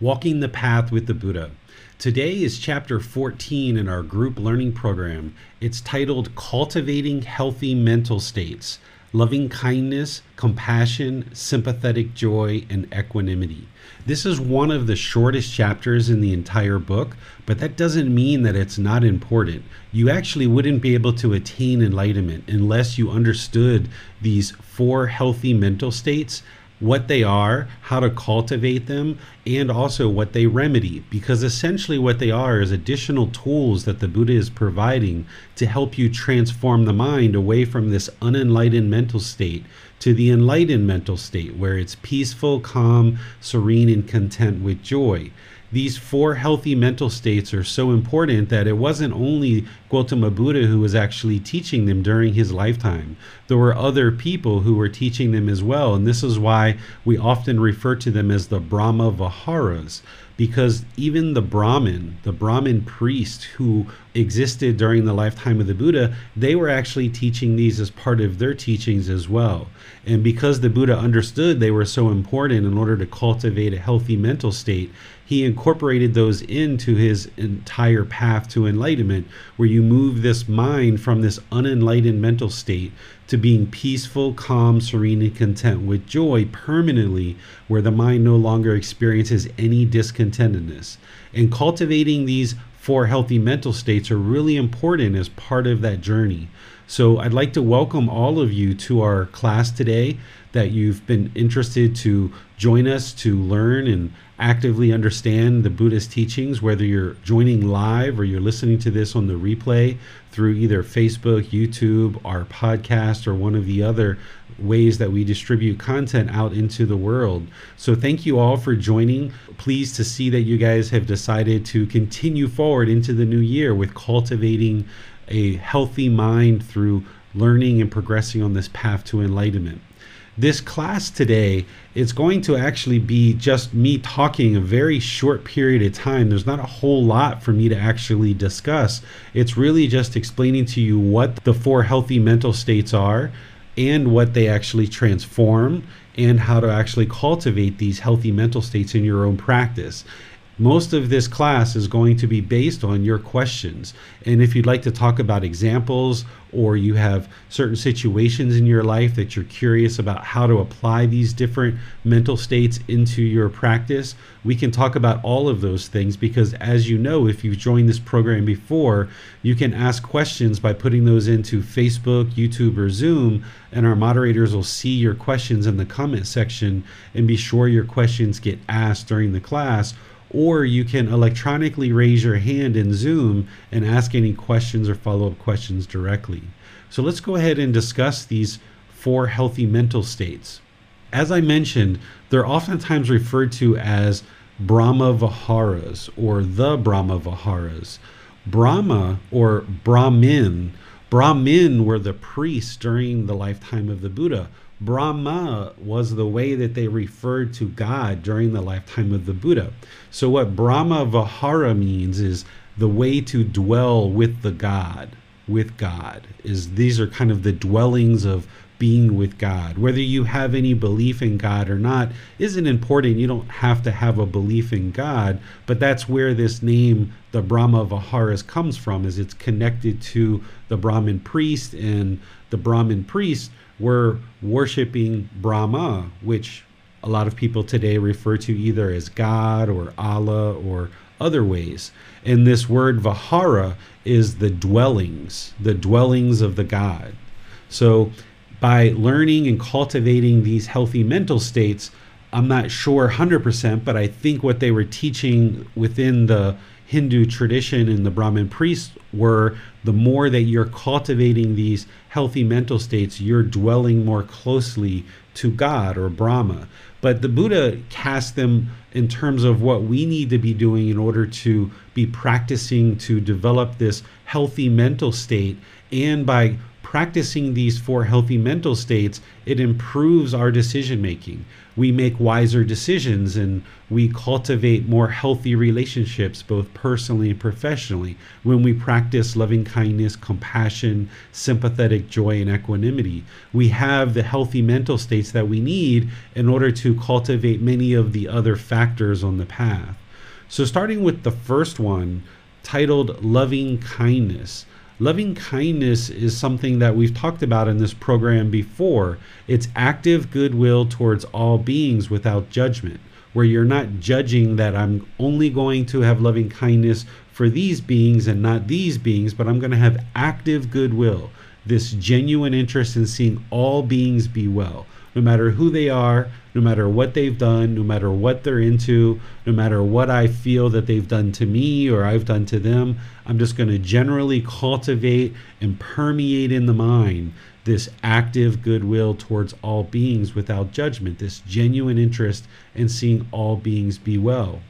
Walking the Path with the Buddha. Today is chapter 14 in our group learning program. It's titled Cultivating Healthy Mental States Loving Kindness, Compassion, Sympathetic Joy, and Equanimity. This is one of the shortest chapters in the entire book, but that doesn't mean that it's not important. You actually wouldn't be able to attain enlightenment unless you understood these four healthy mental states what they are, how to cultivate them, and also what they remedy. Because essentially, what they are is additional tools that the Buddha is providing to help you transform the mind away from this unenlightened mental state to the enlightened mental state where it's peaceful, calm, serene, and content with joy these four healthy mental states are so important that it wasn't only Gautama Buddha who was actually teaching them during his lifetime. There were other people who were teaching them as well. And this is why we often refer to them as the Brahma Viharas, because even the Brahmin, the Brahmin priest who existed during the lifetime of the Buddha, they were actually teaching these as part of their teachings as well. And because the Buddha understood they were so important in order to cultivate a healthy mental state, he incorporated those into his entire path to enlightenment, where you move this mind from this unenlightened mental state to being peaceful, calm, serene, and content with joy permanently, where the mind no longer experiences any discontentedness. And cultivating these four healthy mental states are really important as part of that journey. So I'd like to welcome all of you to our class today that you've been interested to join us to learn and actively understand the Buddhist teachings, whether you're joining live or you're listening to this on the replay through either Facebook, YouTube, our podcast, or one of the other ways that we distribute content out into the world. So, thank you all for joining. Pleased to see that you guys have decided to continue forward into the new year with cultivating a healthy mind through learning and progressing on this path to enlightenment this class today is going to actually be just me talking a very short period of time. There's not a whole lot for me to actually discuss. It's really just explaining to you what the four healthy mental states are and what they actually transform and how to actually cultivate these healthy mental states in your own practice. Most of this class is going to be based on your questions. And if you'd like to talk about examples or you have certain situations in your life that you're curious about how to apply these different mental states into your practice, we can talk about all of those things because, as you know, if you've joined this program before, you can ask questions by putting those into Facebook, YouTube, or Zoom, and our moderators will see your questions in the comment section and be sure your questions get asked during the class or you can electronically raise your hand in Zoom and ask any questions or follow up questions directly. So let's go ahead and discuss these four healthy mental states. As I mentioned, they're oftentimes referred to as Brahma Viharas or the Brahma Viharas. Brahma or Brahmin, Brahmin were the priests during the lifetime of the Buddha. Brahma was the way that they referred to God during the lifetime of the Buddha. So, what Brahma Vihara means is the way to dwell with the God, with God. Is these are kind of the dwellings of being with God. Whether you have any belief in God or not isn't important. You don't have to have a belief in God, but that's where this name, the Brahma Viharas, comes from, is it's connected to the Brahmin priest, and the Brahmin priest were worshiping Brahma, which a lot of people today refer to either as God or Allah or other ways. And this word vihara is the dwellings, the dwellings of the God. So by learning and cultivating these healthy mental states, I'm not sure 100%, but I think what they were teaching within the Hindu tradition and the Brahmin priests were the more that you're cultivating these healthy mental states, you're dwelling more closely to God or Brahma. But the Buddha cast them in terms of what we need to be doing in order to be practicing to develop this healthy mental state. And by practicing these four healthy mental states, it improves our decision making. We make wiser decisions and we cultivate more healthy relationships, both personally and professionally, when we practice loving kindness, compassion, sympathetic joy, and equanimity. We have the healthy mental states that we need in order to cultivate many of the other factors on the path. So, starting with the first one, titled Loving Kindness. Loving kindness is something that we've talked about in this program before. It's active goodwill towards all beings without judgment, where you're not judging that I'm only going to have loving kindness for these beings and not these beings, but I'm going to have active goodwill, this genuine interest in seeing all beings be well no matter who they are, no matter what they've done, no matter what they're into, no matter what I feel that they've done to me or I've done to them. I'm just going to generally cultivate and permeate in the mind this active goodwill towards all beings without judgment, this genuine interest in seeing all beings be well.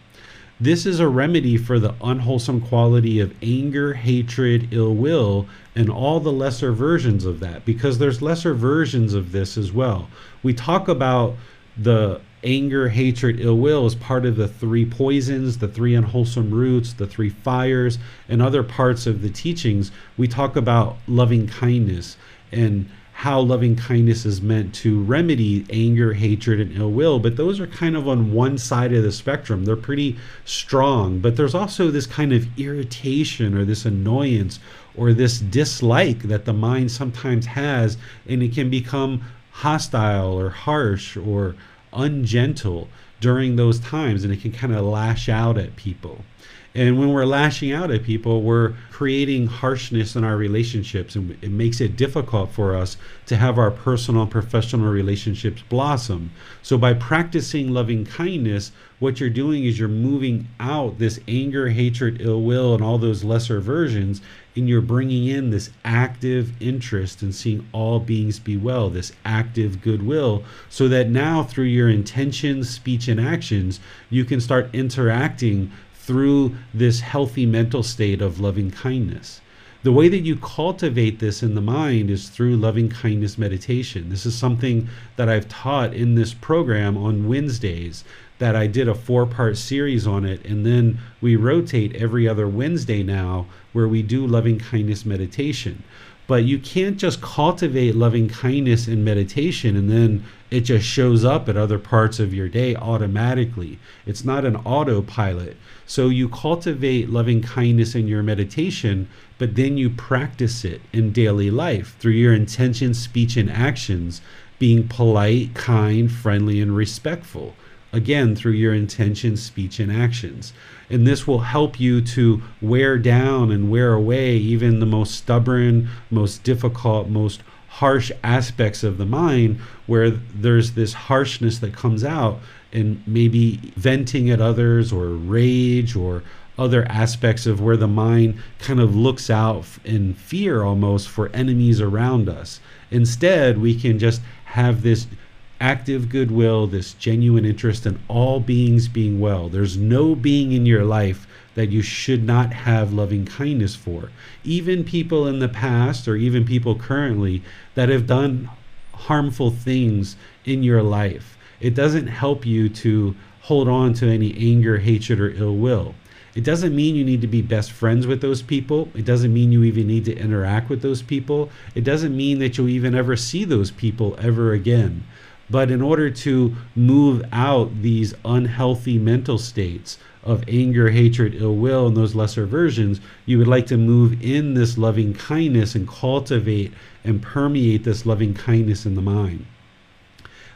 This is a remedy for the unwholesome quality of anger, hatred, ill will, and all the lesser versions of that, because there's lesser versions of this as well. We talk about the anger, hatred, ill will as part of the three poisons, the three unwholesome roots, the three fires, and other parts of the teachings. We talk about loving kindness and how loving kindness is meant to remedy anger, hatred, and ill will. But those are kind of on one side of the spectrum. They're pretty strong. But there's also this kind of irritation or this annoyance or this dislike that the mind sometimes has, and it can become hostile or harsh or ungentle during those times, and it can kind of lash out at people. And when we're lashing out at people, we're creating harshness in our relationships, and it makes it difficult for us to have our personal and professional relationships blossom. So, by practicing loving kindness, what you're doing is you're moving out this anger, hatred, ill will, and all those lesser versions, and you're bringing in this active interest in seeing all beings be well, this active goodwill, so that now through your intentions, speech, and actions, you can start interacting through this healthy mental state of loving kindness. The way that you cultivate this in the mind is through loving kindness meditation. This is something that I've taught in this program on Wednesdays that I did a four part series on it. And then we rotate every other Wednesday now where we do loving kindness meditation. But you can't just cultivate loving kindness in meditation and then it just shows up at other parts of your day automatically. It's not an autopilot. So you cultivate loving kindness in your meditation, but then you practice it in daily life through your intention, speech, and actions, being polite, kind, friendly, and respectful. Again, through your intention, speech, and actions. And this will help you to wear down and wear away even the most stubborn, most difficult, most harsh aspects of the mind where there's this harshness that comes out and maybe venting at others or rage or other aspects of where the mind kind of looks out in fear almost for enemies around us. Instead, we can just have this active goodwill, this genuine interest in all beings being well. There's no being in your life that you should not have loving kindness for. Even people in the past or even people currently that have done harmful things in your life it doesn't help you to hold on to any anger, hatred, or ill will. It doesn't mean you need to be best friends with those people. It doesn't mean you even need to interact with those people. It doesn't mean that you'll even ever see those people ever again. But in order to move out these unhealthy mental states of anger, hatred, ill will, and those lesser versions, you would like to move in this loving kindness and cultivate and permeate this loving kindness in the mind.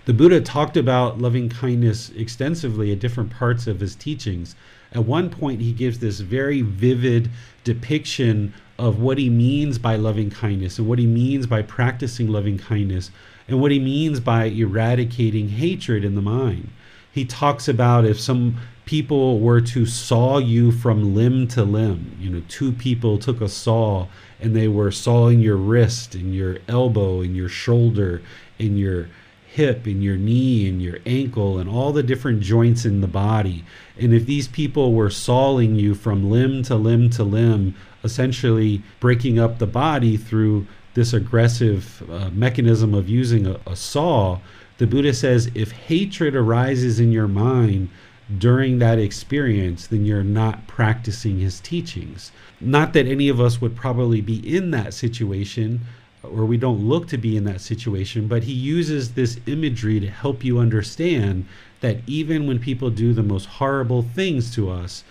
The Buddha talked about loving kindness extensively at different parts of his teachings. At one point, he gives this very vivid depiction of what he means by loving kindness and what he means by practicing loving kindness and what he means by eradicating hatred in the mind. He talks about if some people were to saw you from limb to limb, you know, two people took a saw and they were sawing your wrist and your elbow and your shoulder and your hip and your knee and your ankle and all the different joints in the body. And if these people were sawing you from limb to limb to limb, essentially breaking up the body through this aggressive uh, mechanism of using a, a saw, the Buddha says if hatred arises in your mind during that experience, then you're not practicing his teachings. Not that any of us would probably be in that situation, or we don't look to be in that situation, but he uses this imagery to help you understand that even when people do the most horrible things to us,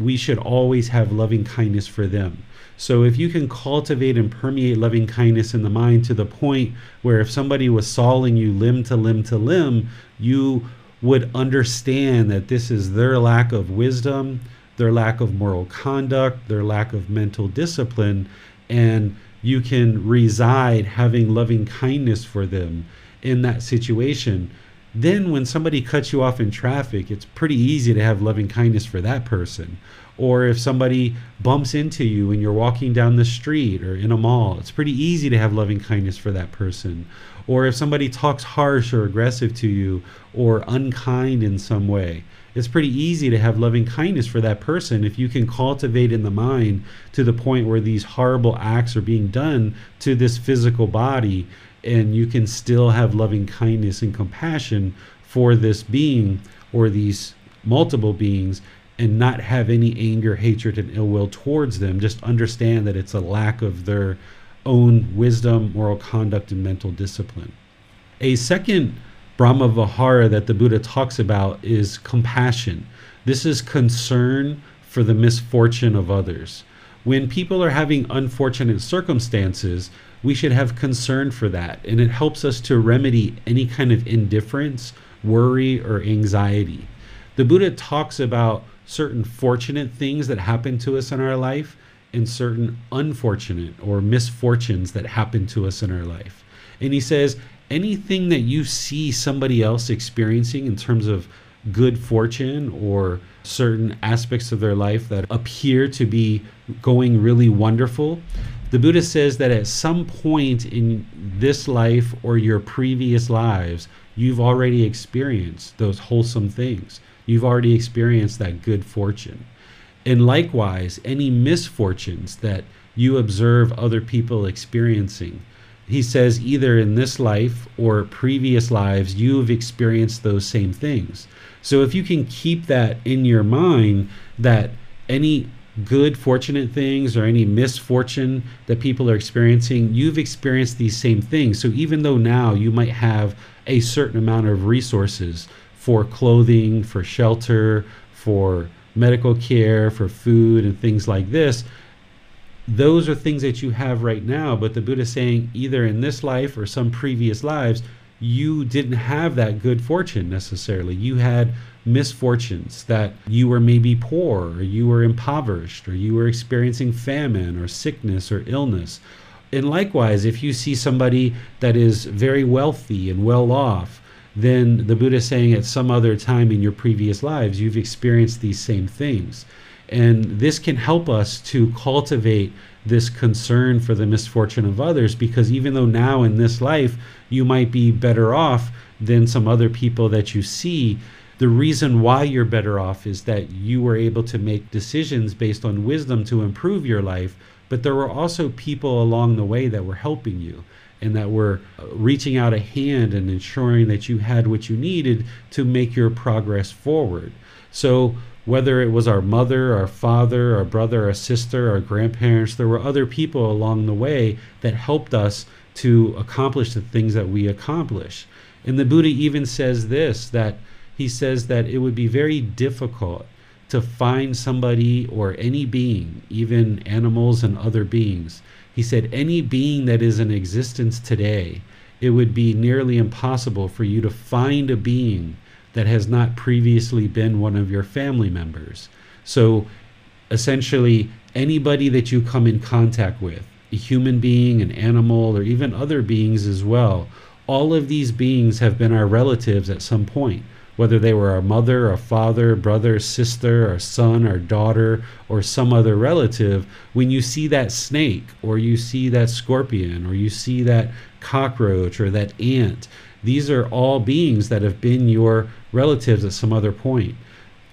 we should always have loving kindness for them. So if you can cultivate and permeate loving kindness in the mind to the point where if somebody was sawing you limb to limb to limb, you would understand that this is their lack of wisdom, their lack of moral conduct, their lack of mental discipline, and you can reside having loving kindness for them in that situation. Then, when somebody cuts you off in traffic, it's pretty easy to have loving kindness for that person or if somebody bumps into you when you're walking down the street or in a mall, it's pretty easy to have loving kindness for that person. Or if somebody talks harsh or aggressive to you or unkind in some way, it's pretty easy to have loving kindness for that person if you can cultivate in the mind to the point where these horrible acts are being done to this physical body and you can still have loving kindness and compassion for this being or these multiple beings and not have any anger, hatred, and ill will towards them. Just understand that it's a lack of their own wisdom, moral conduct, and mental discipline. A second Brahma Vihara that the Buddha talks about is compassion. This is concern for the misfortune of others. When people are having unfortunate circumstances, we should have concern for that, and it helps us to remedy any kind of indifference, worry, or anxiety. The Buddha talks about certain fortunate things that happen to us in our life and certain unfortunate or misfortunes that happen to us in our life. And he says, anything that you see somebody else experiencing in terms of good fortune or certain aspects of their life that appear to be going really wonderful, the Buddha says that at some point in this life or your previous lives, you've already experienced those wholesome things. You've already experienced that good fortune. And likewise, any misfortunes that you observe other people experiencing, he says either in this life or previous lives, you've experienced those same things. So if you can keep that in your mind, that any good, fortunate things or any misfortune that people are experiencing, you've experienced these same things. So even though now you might have a certain amount of resources for clothing, for shelter, for medical care, for food, and things like this. Those are things that you have right now, but the Buddha is saying either in this life or some previous lives, you didn't have that good fortune necessarily. You had misfortunes that you were maybe poor, or you were impoverished, or you were experiencing famine, or sickness, or illness. And likewise, if you see somebody that is very wealthy and well off, then the Buddha is saying at some other time in your previous lives, you've experienced these same things. And this can help us to cultivate this concern for the misfortune of others because even though now in this life you might be better off than some other people that you see, the reason why you're better off is that you were able to make decisions based on wisdom to improve your life, but there were also people along the way that were helping you and that were uh, reaching out a hand and ensuring that you had what you needed to make your progress forward. So, whether it was our mother, our father, our brother, our sister, our grandparents, there were other people along the way that helped us to accomplish the things that we accomplish. And the Buddha even says this that he says that it would be very difficult to find somebody or any being, even animals and other beings, he said, Any being that is in existence today it would be nearly impossible for you to find a being that has not previously been one of your family members. So essentially, anybody that you come in contact with, a human being, an animal, or even other beings as well, all of these beings have been our relatives at some point whether they were a mother, a father, brother, sister, our son, our daughter, or some other relative, when you see that snake, or you see that scorpion, or you see that cockroach, or that ant, these are all beings that have been your relatives at some other point.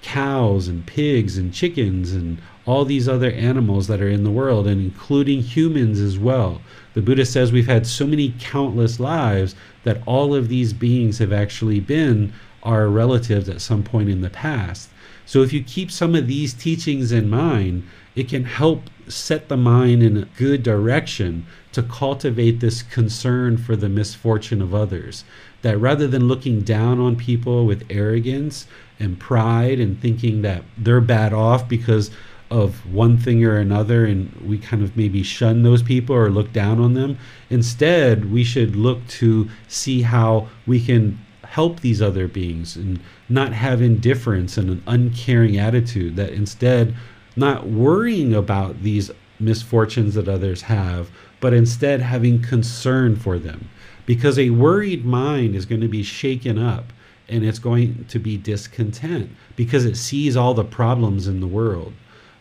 Cows and pigs and chickens and all these other animals that are in the world, and including humans as well. The Buddha says we've had so many countless lives that all of these beings have actually been our relatives at some point in the past. So if you keep some of these teachings in mind, it can help set the mind in a good direction to cultivate this concern for the misfortune of others. That rather than looking down on people with arrogance and pride and thinking that they're bad off because of one thing or another and we kind of maybe shun those people or look down on them. Instead, we should look to see how we can help these other beings and not have indifference and an uncaring attitude that instead not worrying about these misfortunes that others have but instead having concern for them. Because a worried mind is going to be shaken up and it's going to be discontent because it sees all the problems in the world.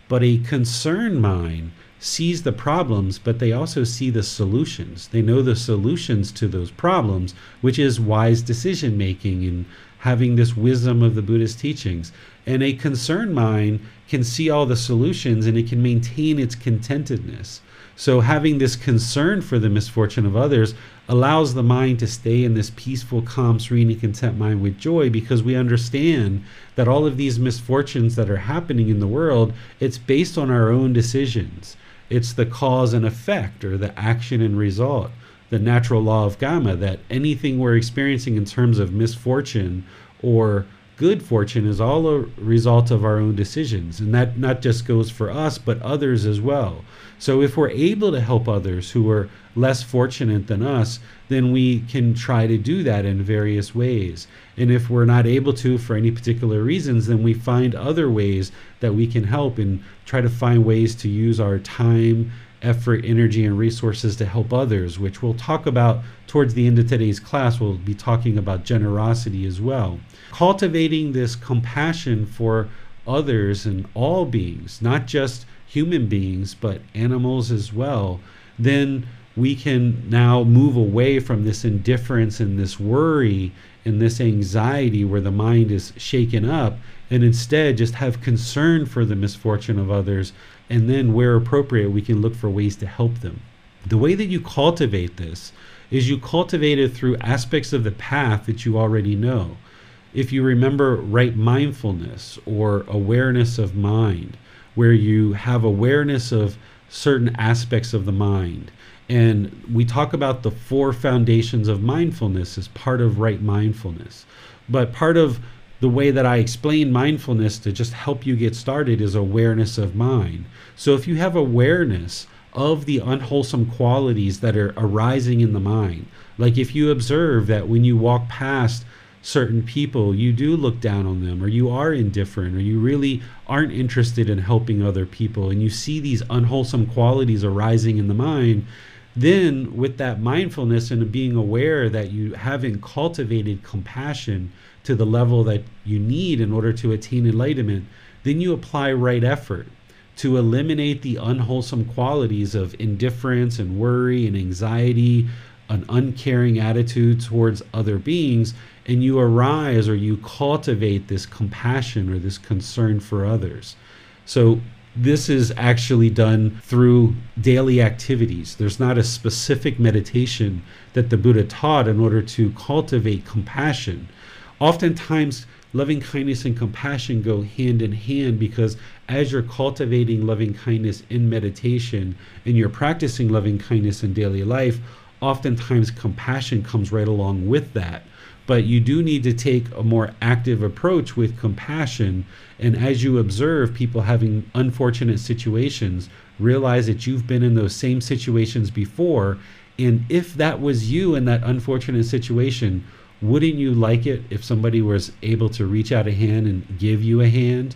But a concerned mind sees the problems, but they also see the solutions. They know the solutions to those problems, which is wise decision making and having this wisdom of the Buddhist teachings. And a concerned mind can see all the solutions and it can maintain its contentedness. So, having this concern for the misfortune of others allows the mind to stay in this peaceful, calm, serene, and content mind with joy because we understand that all of these misfortunes that are happening in the world, it's based on our own decisions. It's the cause and effect or the action and result, the natural law of karma that anything we're experiencing in terms of misfortune or good fortune is all a result of our own decisions. And that not just goes for us, but others as well. So if we're able to help others who are less fortunate than us, then we can try to do that in various ways. And if we're not able to for any particular reasons, then we find other ways that we can help and try to find ways to use our time, effort, energy, and resources to help others, which we'll talk about towards the end of today's class. We'll be talking about generosity as well. Cultivating this compassion for others and all beings, not just human beings, but animals as well, then we can now move away from this indifference and this worry and this anxiety where the mind is shaken up and instead just have concern for the misfortune of others. And then where appropriate we can look for ways to help them. The way that you cultivate this is you cultivate it through aspects of the path that you already know. If you remember right mindfulness or awareness of mind where you have awareness of certain aspects of the mind and we talk about the four foundations of mindfulness as part of right mindfulness. But part of the way that I explain mindfulness to just help you get started is awareness of mind. So if you have awareness of the unwholesome qualities that are arising in the mind, like if you observe that when you walk past certain people, you do look down on them, or you are indifferent, or you really aren't interested in helping other people, and you see these unwholesome qualities arising in the mind, then with that mindfulness and being aware that you haven't cultivated compassion to the level that you need in order to attain enlightenment then you apply right effort to eliminate the unwholesome qualities of indifference and worry and anxiety an uncaring attitude towards other beings and you arise or you cultivate this compassion or this concern for others so this is actually done through daily activities. There's not a specific meditation that the Buddha taught in order to cultivate compassion. Oftentimes, loving kindness and compassion go hand in hand because as you're cultivating loving kindness in meditation and you're practicing loving kindness in daily life, oftentimes compassion comes right along with that but you do need to take a more active approach with compassion. And as you observe people having unfortunate situations, realize that you've been in those same situations before And if that was you in that unfortunate situation, wouldn't you like it if somebody was able to reach out a hand and give you a hand?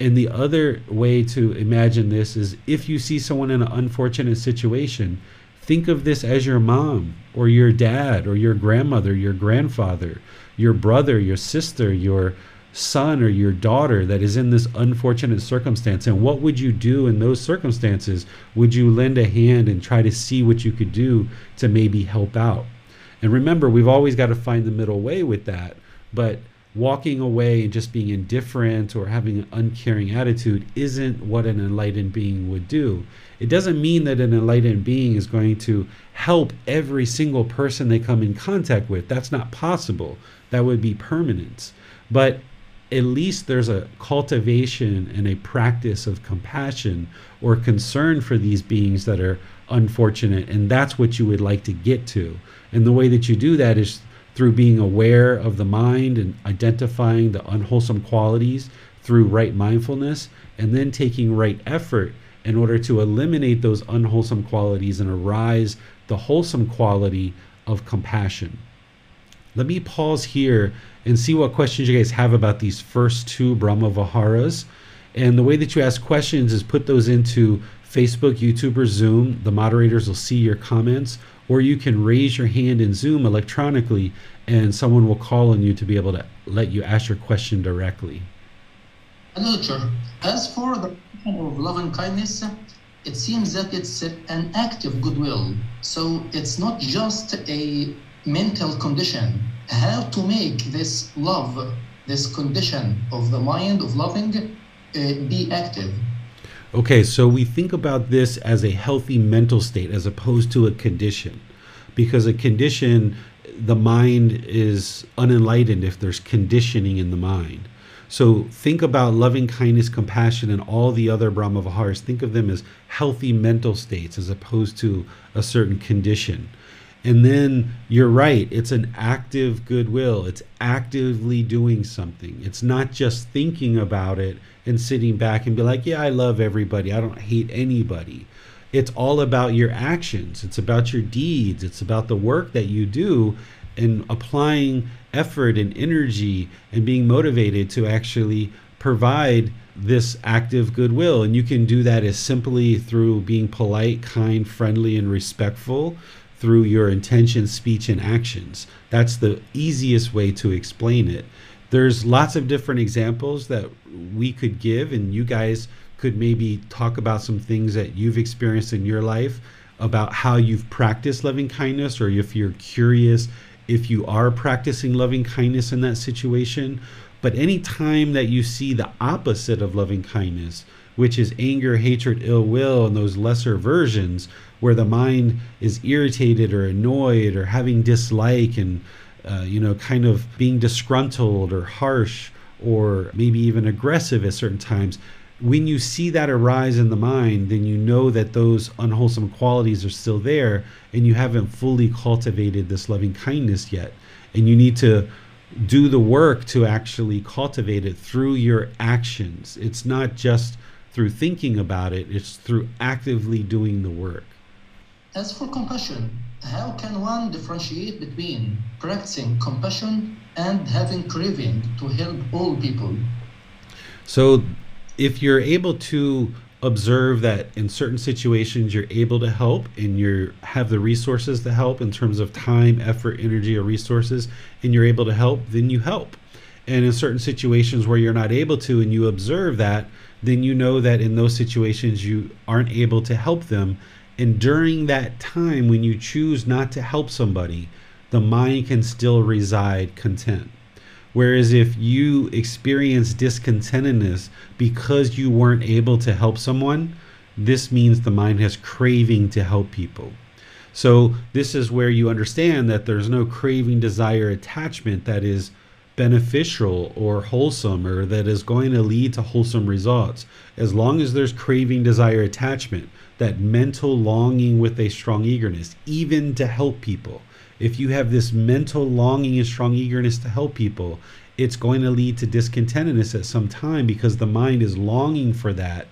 And the other way to imagine this is if you see someone in an unfortunate situation, think of this as your mom or your dad or your grandmother, your grandfather, your brother, your sister, your son or your daughter that is in this unfortunate circumstance. And what would you do in those circumstances? Would you lend a hand and try to see what you could do to maybe help out? And remember we've always got to find the middle way with that but walking away and just being indifferent or having an uncaring attitude isn't what an enlightened being would do it doesn't mean that an enlightened being is going to help every single person they come in contact with that's not possible that would be permanence but at least there's a cultivation and a practice of compassion or concern for these beings that are unfortunate. And that's what you would like to get to. And the way that you do that is through being aware of the mind and identifying the unwholesome qualities through right mindfulness, and then taking right effort in order to eliminate those unwholesome qualities and arise the wholesome quality of compassion. Let me pause here and see what questions you guys have about these first two Brahma Viharas. And the way that you ask questions is put those into Facebook, YouTube, or Zoom. The moderators will see your comments, or you can raise your hand in Zoom electronically, and someone will call on you to be able to let you ask your question directly. Teacher. As for the of love and kindness, it seems that it's an active goodwill. So it's not just a mental condition how to make this love, this condition of the mind of loving, uh, be active. Okay, so we think about this as a healthy mental state as opposed to a condition. Because a condition, the mind is unenlightened if there's conditioning in the mind. So think about loving kindness, compassion, and all the other Brahma Viharas. Think of them as healthy mental states as opposed to a certain condition. And then you're right, it's an active goodwill. It's actively doing something. It's not just thinking about it and sitting back and be like, yeah, I love everybody. I don't hate anybody. It's all about your actions, it's about your deeds, it's about the work that you do and applying effort and energy and being motivated to actually provide this active goodwill. And you can do that as simply through being polite, kind, friendly, and respectful through your intention, speech, and actions. That's the easiest way to explain it. There's lots of different examples that we could give, and you guys could maybe talk about some things that you've experienced in your life about how you've practiced loving kindness, or if you're curious if you are practicing loving kindness in that situation. But any time that you see the opposite of loving kindness, which is anger, hatred, ill will, and those lesser versions, where the mind is irritated or annoyed or having dislike and uh, you know kind of being disgruntled or harsh or maybe even aggressive at certain times when you see that arise in the mind then you know that those unwholesome qualities are still there and you haven't fully cultivated this loving kindness yet. And you need to do the work to actually cultivate it through your actions. It's not just through thinking about it it's through actively doing the work. As for compassion, how can one differentiate between practicing compassion and having craving to help all people? So, if you're able to observe that in certain situations you're able to help and you have the resources to help in terms of time, effort, energy, or resources, and you're able to help, then you help. And in certain situations where you're not able to and you observe that, then you know that in those situations you aren't able to help them and during that time, when you choose not to help somebody, the mind can still reside content. Whereas if you experience discontentedness because you weren't able to help someone, this means the mind has craving to help people. So, this is where you understand that there's no craving, desire, attachment that is beneficial or wholesome or that is going to lead to wholesome results. As long as there's craving, desire, attachment, that mental longing with a strong eagerness, even to help people. If you have this mental longing and strong eagerness to help people, it's going to lead to discontentedness at some time because the mind is longing for that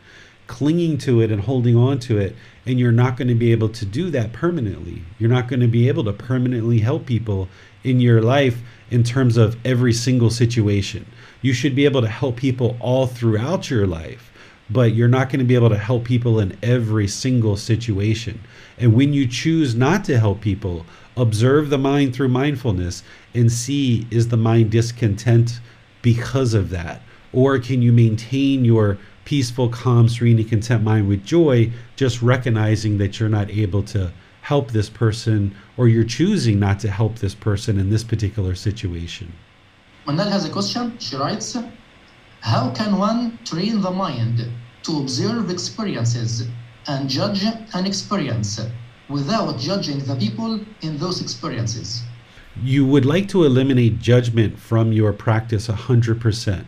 clinging to it and holding on to it. And you're not going to be able to do that permanently. You're not going to be able to permanently help people in your life in terms of every single situation. You should be able to help people all throughout your life, but you're not going to be able to help people in every single situation. And when you choose not to help people, observe the mind through mindfulness and see is the mind discontent because of that? Or can you maintain your peaceful, calm, serene, and content mind with joy, just recognizing that you're not able to help this person or you're choosing not to help this person in this particular situation. Manal has a question. She writes How can one train the mind to observe experiences and judge an experience without judging the people in those experiences? You would like to eliminate judgment from your practice 100%.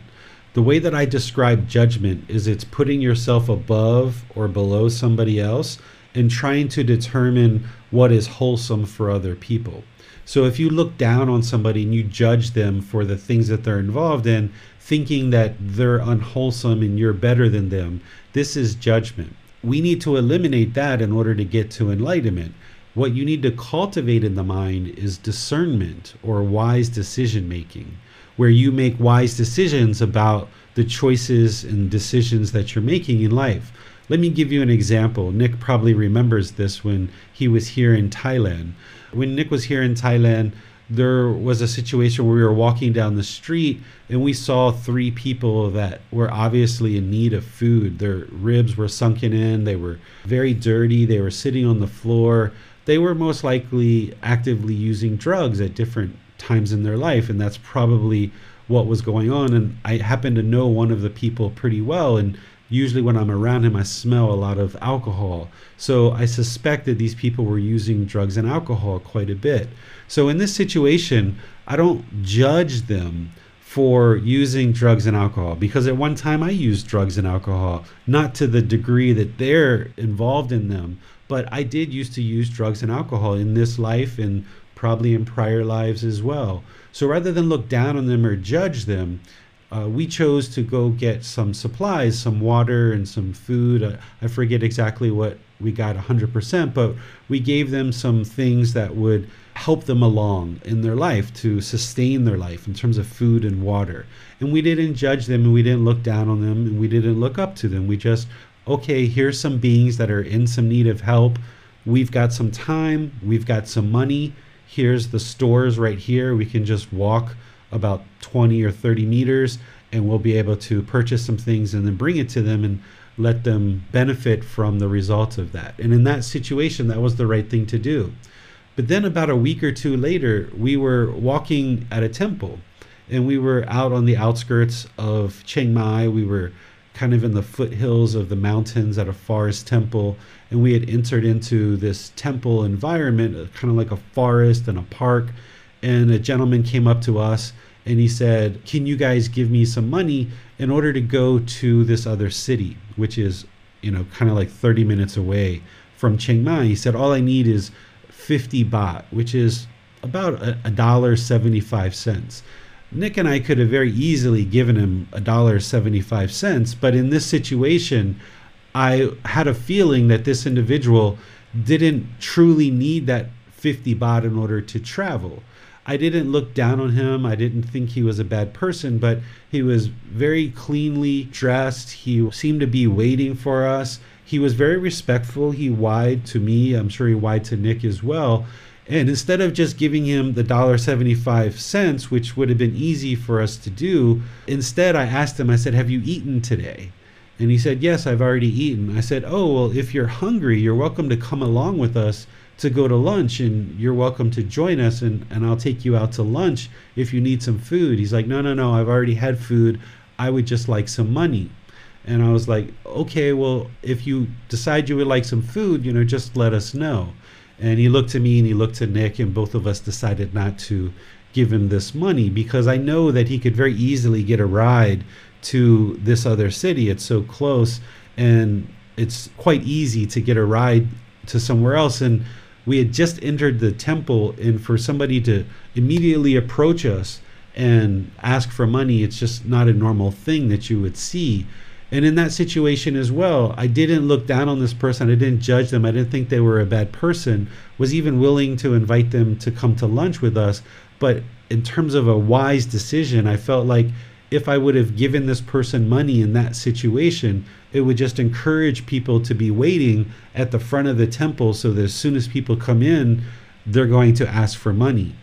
The way that I describe judgment is it's putting yourself above or below somebody else and trying to determine what is wholesome for other people. So if you look down on somebody and you judge them for the things that they're involved in, thinking that they're unwholesome and you're better than them, this is judgment. We need to eliminate that in order to get to enlightenment. What you need to cultivate in the mind is discernment or wise decision making, where you make wise decisions about the choices and decisions that you're making in life. Let me give you an example. Nick probably remembers this when he was here in Thailand. When Nick was here in Thailand, there was a situation where we were walking down the street and we saw three people that were obviously in need of food. Their ribs were sunken in, they were very dirty, they were sitting on the floor. They were most likely actively using drugs at different times in their life, and that's probably what was going on. And I happen to know one of the people pretty well, and usually when I'm around him, I smell a lot of alcohol. So I suspect that these people were using drugs and alcohol quite a bit. So in this situation, I don't judge them for using drugs and alcohol because at one time I used drugs and alcohol, not to the degree that they're involved in them, but I did used to use drugs and alcohol in this life and probably in prior lives as well. So rather than look down on them or judge them, uh, we chose to go get some supplies, some water and some food. Uh, I forget exactly what we got 100%, but we gave them some things that would help them along in their life to sustain their life in terms of food and water. And we didn't judge them and we didn't look down on them and we didn't look up to them. We just, okay, here's some beings that are in some need of help. We've got some time, we've got some money. Here's the stores right here. We can just walk about 20 or 30 meters and we'll be able to purchase some things and then bring it to them and let them benefit from the results of that. And in that situation, that was the right thing to do. But then, about a week or two later, we were walking at a temple and we were out on the outskirts of Chiang Mai. We were kind of in the foothills of the mountains at a forest temple. And we had entered into this temple environment, uh, kind of like a forest and a park. And a gentleman came up to us and he said, Can you guys give me some money in order to go to this other city, which is, you know, kind of like 30 minutes away from Chiang Mai? He said, All I need is 50 baht, which is about a dollar 75 cents. Nick and I could have very easily given him a dollar 75 cents, but in this situation, I had a feeling that this individual didn't truly need that 50 baht in order to travel. I didn't look down on him. I didn't think he was a bad person, but he was very cleanly dressed. He seemed to be waiting for us. He was very respectful. He wai'd to me. I'm sure he wai'd to Nick as well. And instead of just giving him the dollar seventy-five cents, which would have been easy for us to do, instead I asked him. I said, "Have you eaten today?" And he said, "Yes, I've already eaten." I said, "Oh well, if you're hungry, you're welcome to come along with us to go to lunch and you're welcome to join us and, and I'll take you out to lunch if you need some food. He's like, No, no, no, I've already had food. I would just like some money. And I was like, Okay, well, if you decide you would like some food, you know, just let us know. And he looked at me and he looked at Nick, and both of us decided not to give him this money because I know that he could very easily get a ride to this other city. It's so close and it's quite easy to get a ride to somewhere else. And we had just entered the temple and for somebody to immediately approach us and ask for money it's just not a normal thing that you would see And in that situation as well, I didn't look down on this person. I didn't judge them. I didn't think they were a bad person. Was even willing to invite them to come to lunch with us. But in terms of a wise decision, I felt like if I would have given this person money in that situation, it would just encourage people to be waiting at the front of the temple so that as soon as people come in, they're going to ask for money.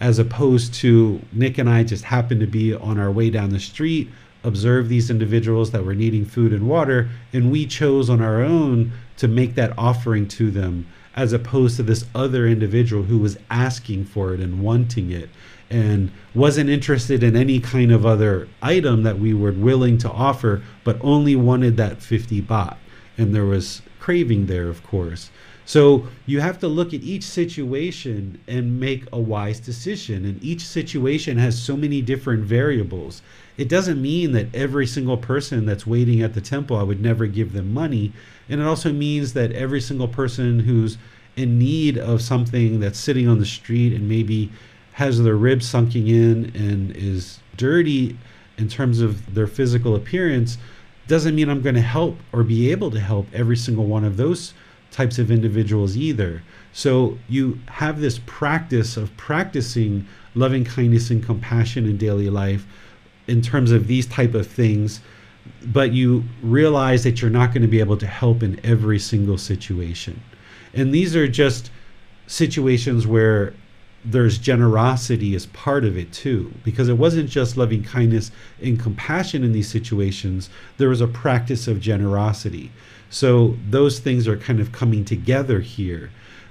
As opposed to Nick and I just happened to be on our way down the street, observe these individuals that were needing food and water, and we chose on our own to make that offering to them, as opposed to this other individual who was asking for it and wanting it and wasn't interested in any kind of other item that we were willing to offer, but only wanted that 50 baht. And there was craving there, of course. So you have to look at each situation and make a wise decision. And each situation has so many different variables. It doesn't mean that every single person that's waiting at the temple, I would never give them money. And it also means that every single person who's in need of something that's sitting on the street and maybe has their ribs sunking in and is dirty in terms of their physical appearance doesn't mean I'm going to help or be able to help every single one of those types of individuals either. So you have this practice of practicing loving kindness and compassion in daily life in terms of these type of things but you realize that you're not going to be able to help in every single situation. And these are just situations where there's generosity as part of it too because it wasn't just loving kindness and compassion in these situations there was a practice of generosity so those things are kind of coming together here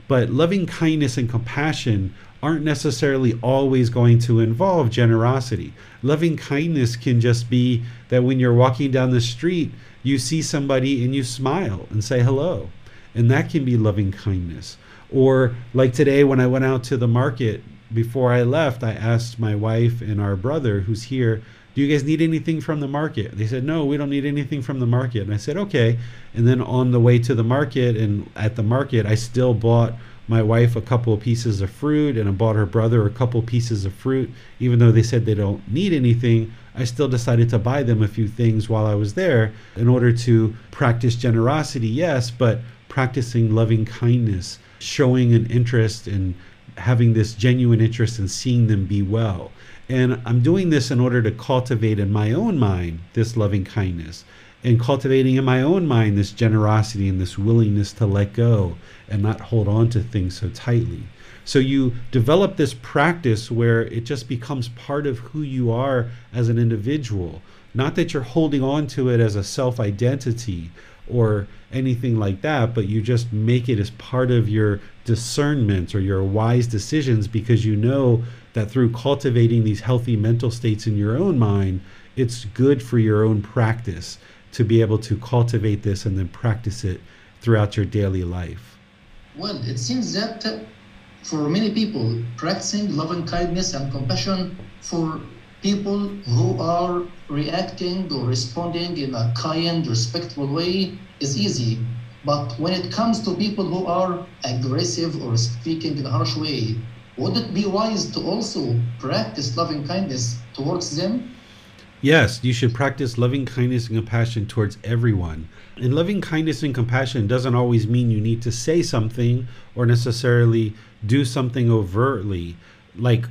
but loving kindness and compassion aren't necessarily always going to involve generosity loving kindness can just be that when you're walking down the street you see somebody and you smile and say hello and that can be loving kindness or like today when I went out to the market before I left, I asked my wife and our brother who's here, do you guys need anything from the market? They said, no, we don't need anything from the market. And I said, okay. And then on the way to the market and at the market, I still bought my wife a couple of pieces of fruit and I bought her brother a couple pieces of fruit. Even though they said they don't need anything, I still decided to buy them a few things while I was there in order to practice generosity, yes, but practicing loving kindness showing an interest and having this genuine interest in seeing them be well. And I'm doing this in order to cultivate in my own mind this loving kindness and cultivating in my own mind this generosity and this willingness to let go and not hold on to things so tightly. So you develop this practice where it just becomes part of who you are as an individual. Not that you're holding on to it as a self identity or anything like that, but you just make it as part of your discernment or your wise decisions because you know that through cultivating these healthy mental states in your own mind, it's good for your own practice to be able to cultivate this and then practice it throughout your daily life. Well, it seems that uh, for many people, practicing love and kindness and compassion for people who are reacting or responding in a kind, respectful way is easy. But when it comes to people who are aggressive or speaking in a harsh way, would it be wise to also practice loving kindness towards them? Yes, you should practice loving kindness and compassion towards everyone. And loving kindness and compassion doesn't always mean you need to say something or necessarily do something overtly. Like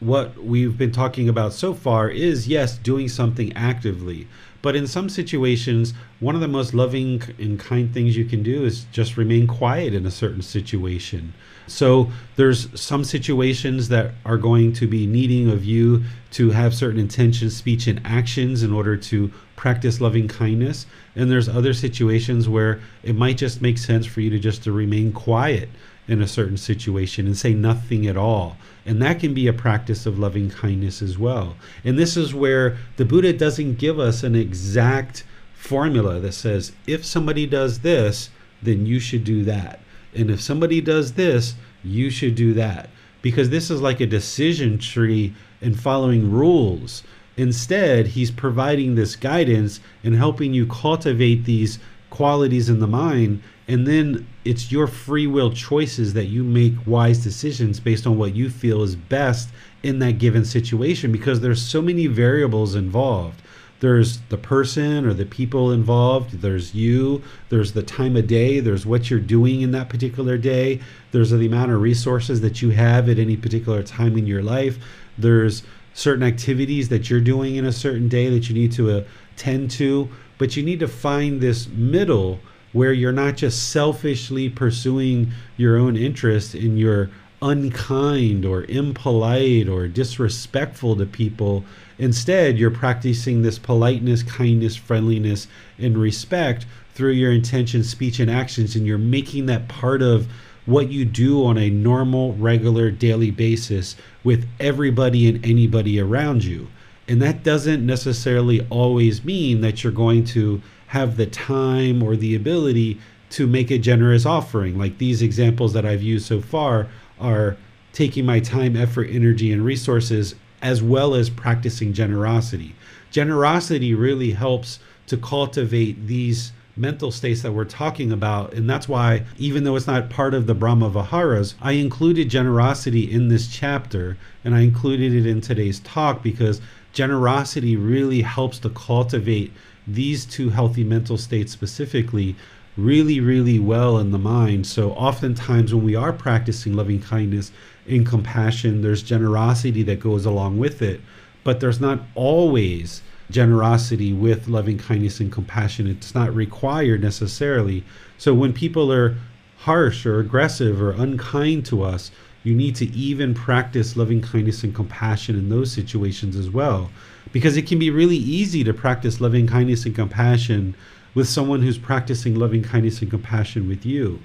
what we've been talking about so far is yes, doing something actively. But in some situations, one of the most loving and kind things you can do is just remain quiet in a certain situation. So there's some situations that are going to be needing of you to have certain intentions, speech, and actions in order to practice loving kindness. And there's other situations where it might just make sense for you to just to remain quiet in a certain situation and say nothing at all. And that can be a practice of loving kindness as well. And this is where the Buddha doesn't give us an exact formula that says, if somebody does this, then you should do that. And if somebody does this, you should do that. Because this is like a decision tree and following rules. Instead, he's providing this guidance and helping you cultivate these qualities in the mind and then it's your free will choices that you make wise decisions based on what you feel is best in that given situation because there's so many variables involved there's the person or the people involved, there's you, there's the time of day, there's what you're doing in that particular day, there's the amount of resources that you have at any particular time in your life, there's certain activities that you're doing in a certain day that you need to attend to, but you need to find this middle where you're not just selfishly pursuing your own interest and you're unkind or impolite or disrespectful to people Instead, you're practicing this politeness, kindness, friendliness, and respect through your intention, speech, and actions, and you're making that part of what you do on a normal, regular, daily basis with everybody and anybody around you. And that doesn't necessarily always mean that you're going to have the time or the ability to make a generous offering. Like these examples that I've used so far are taking my time, effort, energy, and resources as well as practicing generosity. Generosity really helps to cultivate these mental states that we're talking about. And that's why, even though it's not part of the Brahma Viharas, I included generosity in this chapter and I included it in today's talk because generosity really helps to cultivate these two healthy mental states specifically really, really well in the mind. So, oftentimes, when we are practicing loving kindness and compassion, there's generosity that goes along with it, but there's not always generosity with loving kindness and compassion. It's not required necessarily. So, when people are harsh or aggressive or unkind to us, you need to even practice loving kindness and compassion in those situations as well. Because it can be really easy to practice loving kindness and compassion with someone who's practicing loving kindness and compassion with you.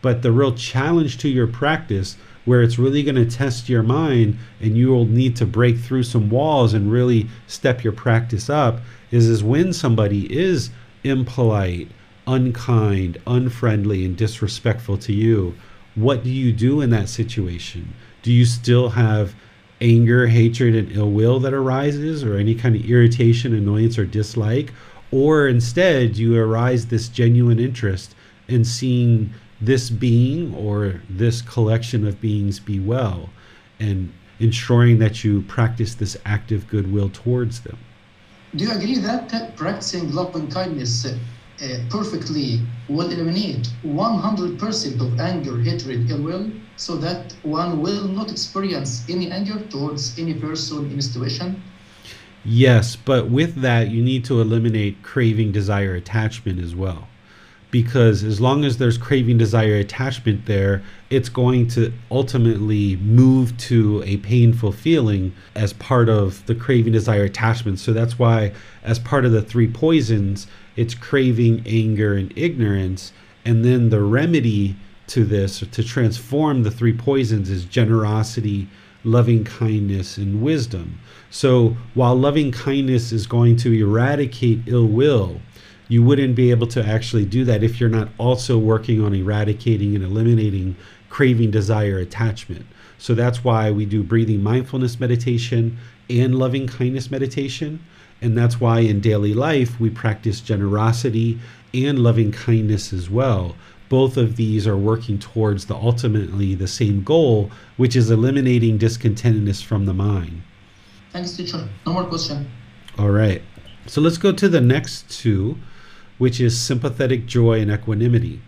But the real challenge to your practice, where it's really going to test your mind and you will need to break through some walls and really step your practice up, is, is when somebody is impolite, unkind, unfriendly, and disrespectful to you. What do you do in that situation? Do you still have anger, hatred, and ill will that arises, or any kind of irritation, annoyance, or dislike? Or instead you arise this genuine interest in seeing this being or this collection of beings be well and ensuring that you practice this active goodwill towards them. Do you agree that practicing love and kindness uh, perfectly will eliminate 100% of anger, hatred, ill will, so that one will not experience any anger towards any person in a situation? Yes, but with that, you need to eliminate craving, desire, attachment as well. Because as long as there's craving, desire, attachment there, it's going to ultimately move to a painful feeling as part of the craving, desire, attachment. So that's why, as part of the three poisons, it's craving, anger, and ignorance. And then the remedy to this, to transform the three poisons, is generosity, loving kindness, and wisdom. So while loving kindness is going to eradicate ill will, you wouldn't be able to actually do that if you're not also working on eradicating and eliminating craving, desire, attachment. So that's why we do breathing mindfulness meditation and loving kindness meditation. And that's why in daily life we practice generosity and loving kindness as well. Both of these are working towards the ultimately the same goal, which is eliminating discontentedness from the mind. Thanks, teacher. No more question. All right. So let's go to the next two, which is sympathetic joy and equanimity.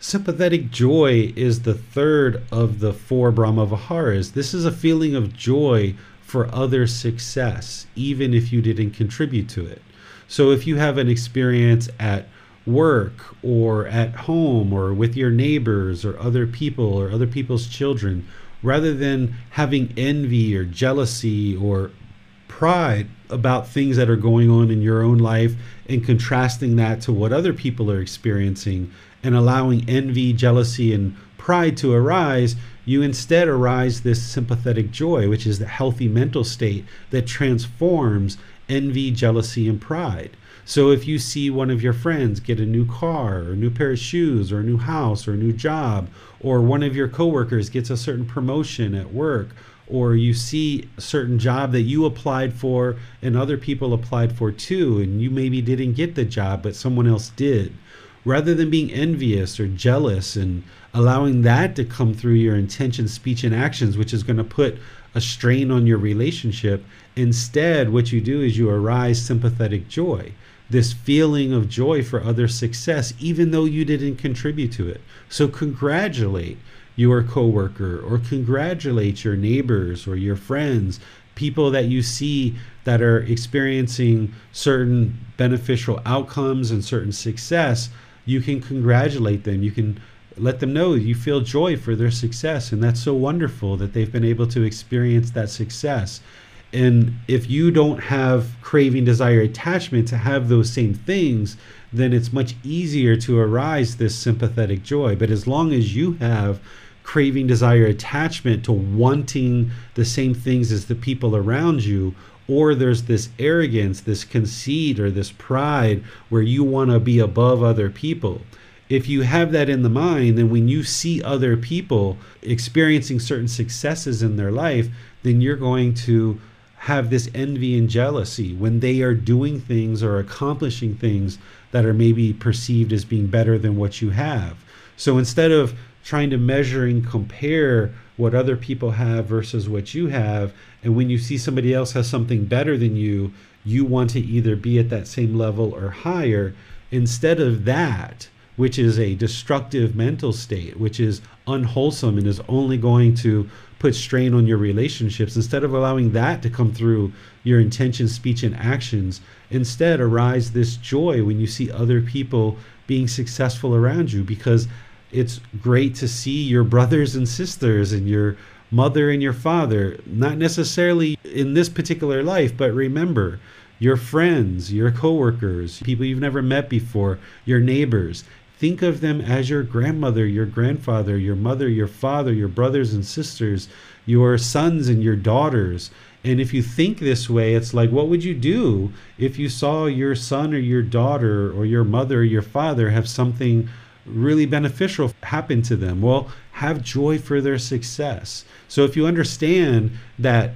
Sympathetic joy is the third of the four Brahma Viharas. This is a feeling of joy for other success, even if you didn't contribute to it. So if you have an experience at work or at home or with your neighbors or other people or other people's children rather than having envy or jealousy or pride about things that are going on in your own life and contrasting that to what other people are experiencing and allowing envy, jealousy, and pride to arise, you instead arise this sympathetic joy, which is the healthy mental state that transforms envy, jealousy, and pride. So if you see one of your friends get a new car or a new pair of shoes or a new house or a new job, or one of your coworkers gets a certain promotion at work, or you see a certain job that you applied for and other people applied for too, and you maybe didn't get the job, but someone else did. rather than being envious or jealous and allowing that to come through your intention, speech, and actions, which is going to put a strain on your relationship. Instead, what you do is you arise sympathetic joy, this feeling of joy for other success, even though you didn't contribute to it. So, congratulate your coworker or congratulate your neighbors or your friends, people that you see that are experiencing certain beneficial outcomes and certain success. You can congratulate them. You can let them know you feel joy for their success and that's so wonderful that they've been able to experience that success and if you don't have craving desire attachment to have those same things then it's much easier to arise this sympathetic joy. But as long as you have craving desire attachment to wanting the same things as the people around you or there's this arrogance this conceit or this pride where you want to be above other people if you have that in the mind, then when you see other people experiencing certain successes in their life, then you're going to have this envy and jealousy when they are doing things or accomplishing things that are maybe perceived as being better than what you have. So instead of trying to measure and compare what other people have versus what you have, and when you see somebody else has something better than you, you want to either be at that same level or higher. Instead of that, which is a destructive mental state, which is unwholesome and is only going to put strain on your relationships, instead of allowing that to come through your intention, speech, and actions, instead arise this joy when you see other people being successful around you because it's great to see your brothers and sisters and your mother and your father, not necessarily in this particular life, but remember, your friends, your coworkers, people you've never met before, your neighbors, Think of them as your grandmother, your grandfather, your mother, your father, your brothers and sisters, your sons and your daughters. And if you think this way, it's like, what would you do if you saw your son or your daughter or your mother or your father have something really beneficial happen to them? Well, have joy for their success. So if you understand that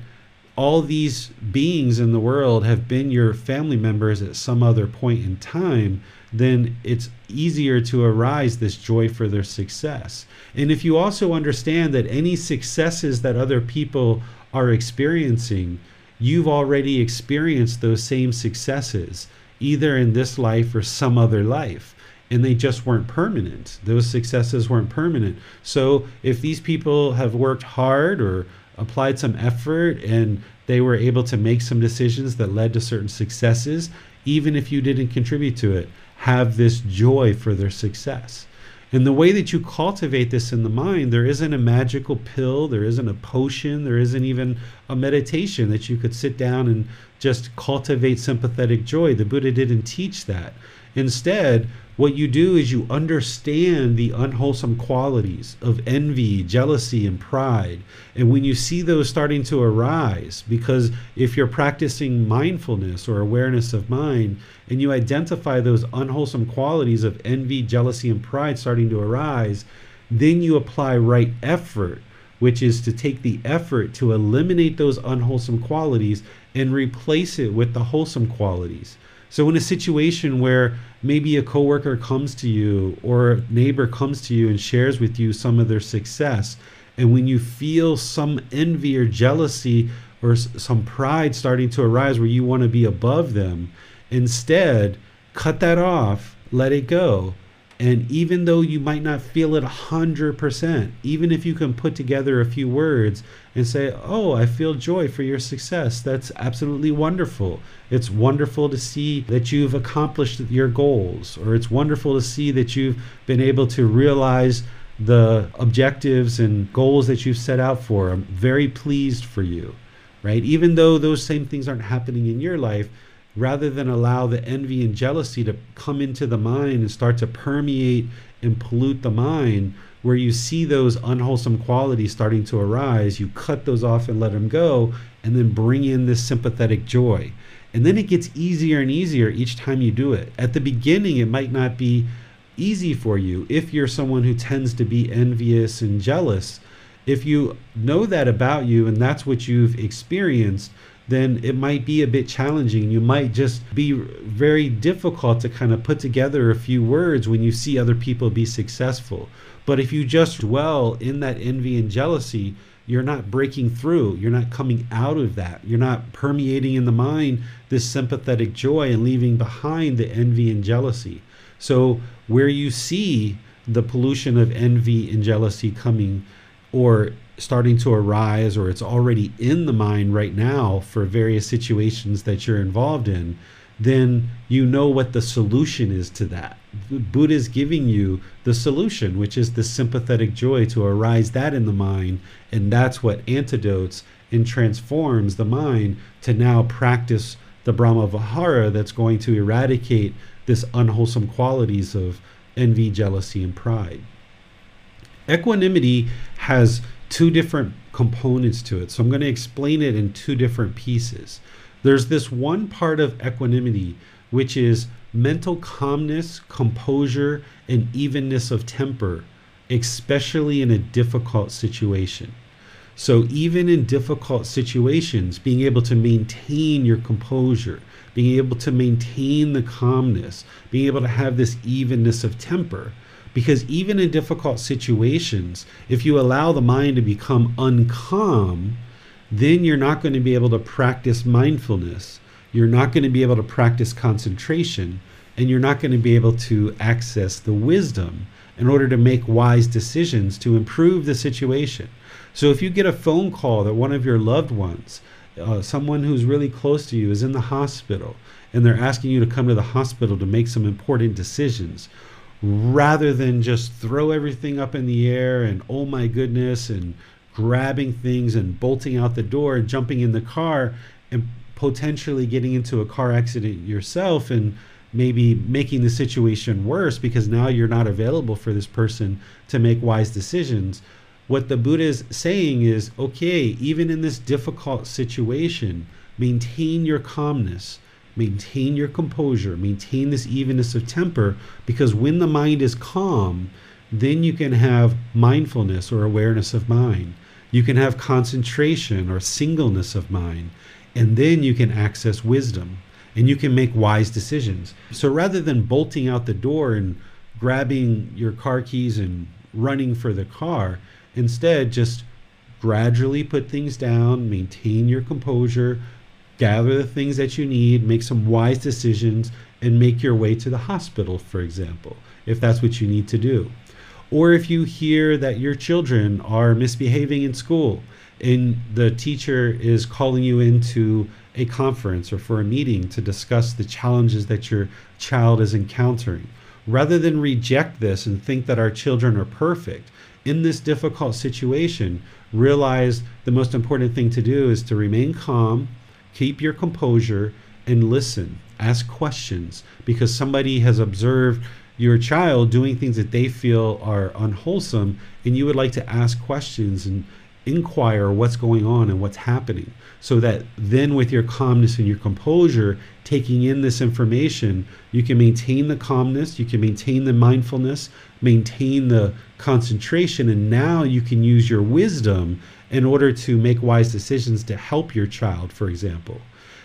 all these beings in the world have been your family members at some other point in time, then it's easier to arise this joy for their success. And if you also understand that any successes that other people are experiencing, you've already experienced those same successes, either in this life or some other life. And they just weren't permanent. Those successes weren't permanent. So if these people have worked hard or applied some effort and they were able to make some decisions that led to certain successes, even if you didn't contribute to it, have this joy for their success. And the way that you cultivate this in the mind, there isn't a magical pill, there isn't a potion, there isn't even a meditation that you could sit down and just cultivate sympathetic joy. The Buddha didn't teach that. Instead, what you do is you understand the unwholesome qualities of envy, jealousy, and pride. And when you see those starting to arise, because if you're practicing mindfulness or awareness of mind, and you identify those unwholesome qualities of envy, jealousy, and pride starting to arise, then you apply right effort, which is to take the effort to eliminate those unwholesome qualities and replace it with the wholesome qualities. So in a situation where maybe a coworker comes to you or a neighbor comes to you and shares with you some of their success, and when you feel some envy or jealousy or some pride starting to arise where you want to be above them, instead cut that off, let it go, and even though you might not feel it 100%, even if you can put together a few words and say, Oh, I feel joy for your success, that's absolutely wonderful. It's wonderful to see that you've accomplished your goals, or it's wonderful to see that you've been able to realize the objectives and goals that you've set out for. I'm very pleased for you, right? Even though those same things aren't happening in your life, rather than allow the envy and jealousy to come into the mind and start to permeate and pollute the mind, where you see those unwholesome qualities starting to arise, you cut those off and let them go, and then bring in this sympathetic joy. And then it gets easier and easier each time you do it. At the beginning, it might not be easy for you if you're someone who tends to be envious and jealous if you know that about you and that's what you've experienced, then it might be a bit challenging. You might just be very difficult to kind of put together a few words when you see other people be successful. But if you just dwell in that envy and jealousy, you're not breaking through. You're not coming out of that. You're not permeating in the mind this sympathetic joy and leaving behind the envy and jealousy. So, where you see the pollution of envy and jealousy coming or starting to arise, or it's already in the mind right now for various situations that you're involved in, then you know what the solution is to that. Buddha is giving you the solution, which is the sympathetic joy to arise that in the mind. And that's what antidotes and transforms the mind to now practice the Brahma Vihara that's going to eradicate this unwholesome qualities of envy, jealousy, and pride. Equanimity has two different components to it. So I'm going to explain it in two different pieces. There's this one part of equanimity, which is mental calmness, composure, and evenness of temper, especially in a difficult situation. So, even in difficult situations, being able to maintain your composure, being able to maintain the calmness, being able to have this evenness of temper, because even in difficult situations, if you allow the mind to become uncalm, then you're not going to be able to practice mindfulness. You're not going to be able to practice concentration, and you're not going to be able to access the wisdom in order to make wise decisions to improve the situation. So if you get a phone call that one of your loved ones, uh, someone who's really close to you, is in the hospital, and they're asking you to come to the hospital to make some important decisions, rather than just throw everything up in the air and oh my goodness and grabbing things and bolting out the door and jumping in the car and potentially getting into a car accident yourself and maybe making the situation worse because now you're not available for this person to make wise decisions. What the Buddha is saying is okay, even in this difficult situation, maintain your calmness maintain your composure, maintain this evenness of temper, because when the mind is calm, then you can have mindfulness or awareness of mind. You can have concentration or singleness of mind, and then you can access wisdom and you can make wise decisions. So rather than bolting out the door and grabbing your car keys and running for the car, instead just gradually put things down, maintain your composure, gather the things that you need, make some wise decisions, and make your way to the hospital, for example, if that's what you need to do. Or if you hear that your children are misbehaving in school and the teacher is calling you into a conference or for a meeting to discuss the challenges that your child is encountering. Rather than reject this and think that our children are perfect, in this difficult situation, realize the most important thing to do is to remain calm, keep your composure and listen. Ask questions. Because somebody has observed your child doing things that they feel are unwholesome and you would like to ask questions and inquire what's going on and what's happening. So that then with your calmness and your composure taking in this information you can maintain the calmness you can maintain the mindfulness maintain the concentration and now you can use your wisdom in order to make wise decisions to help your child, for example.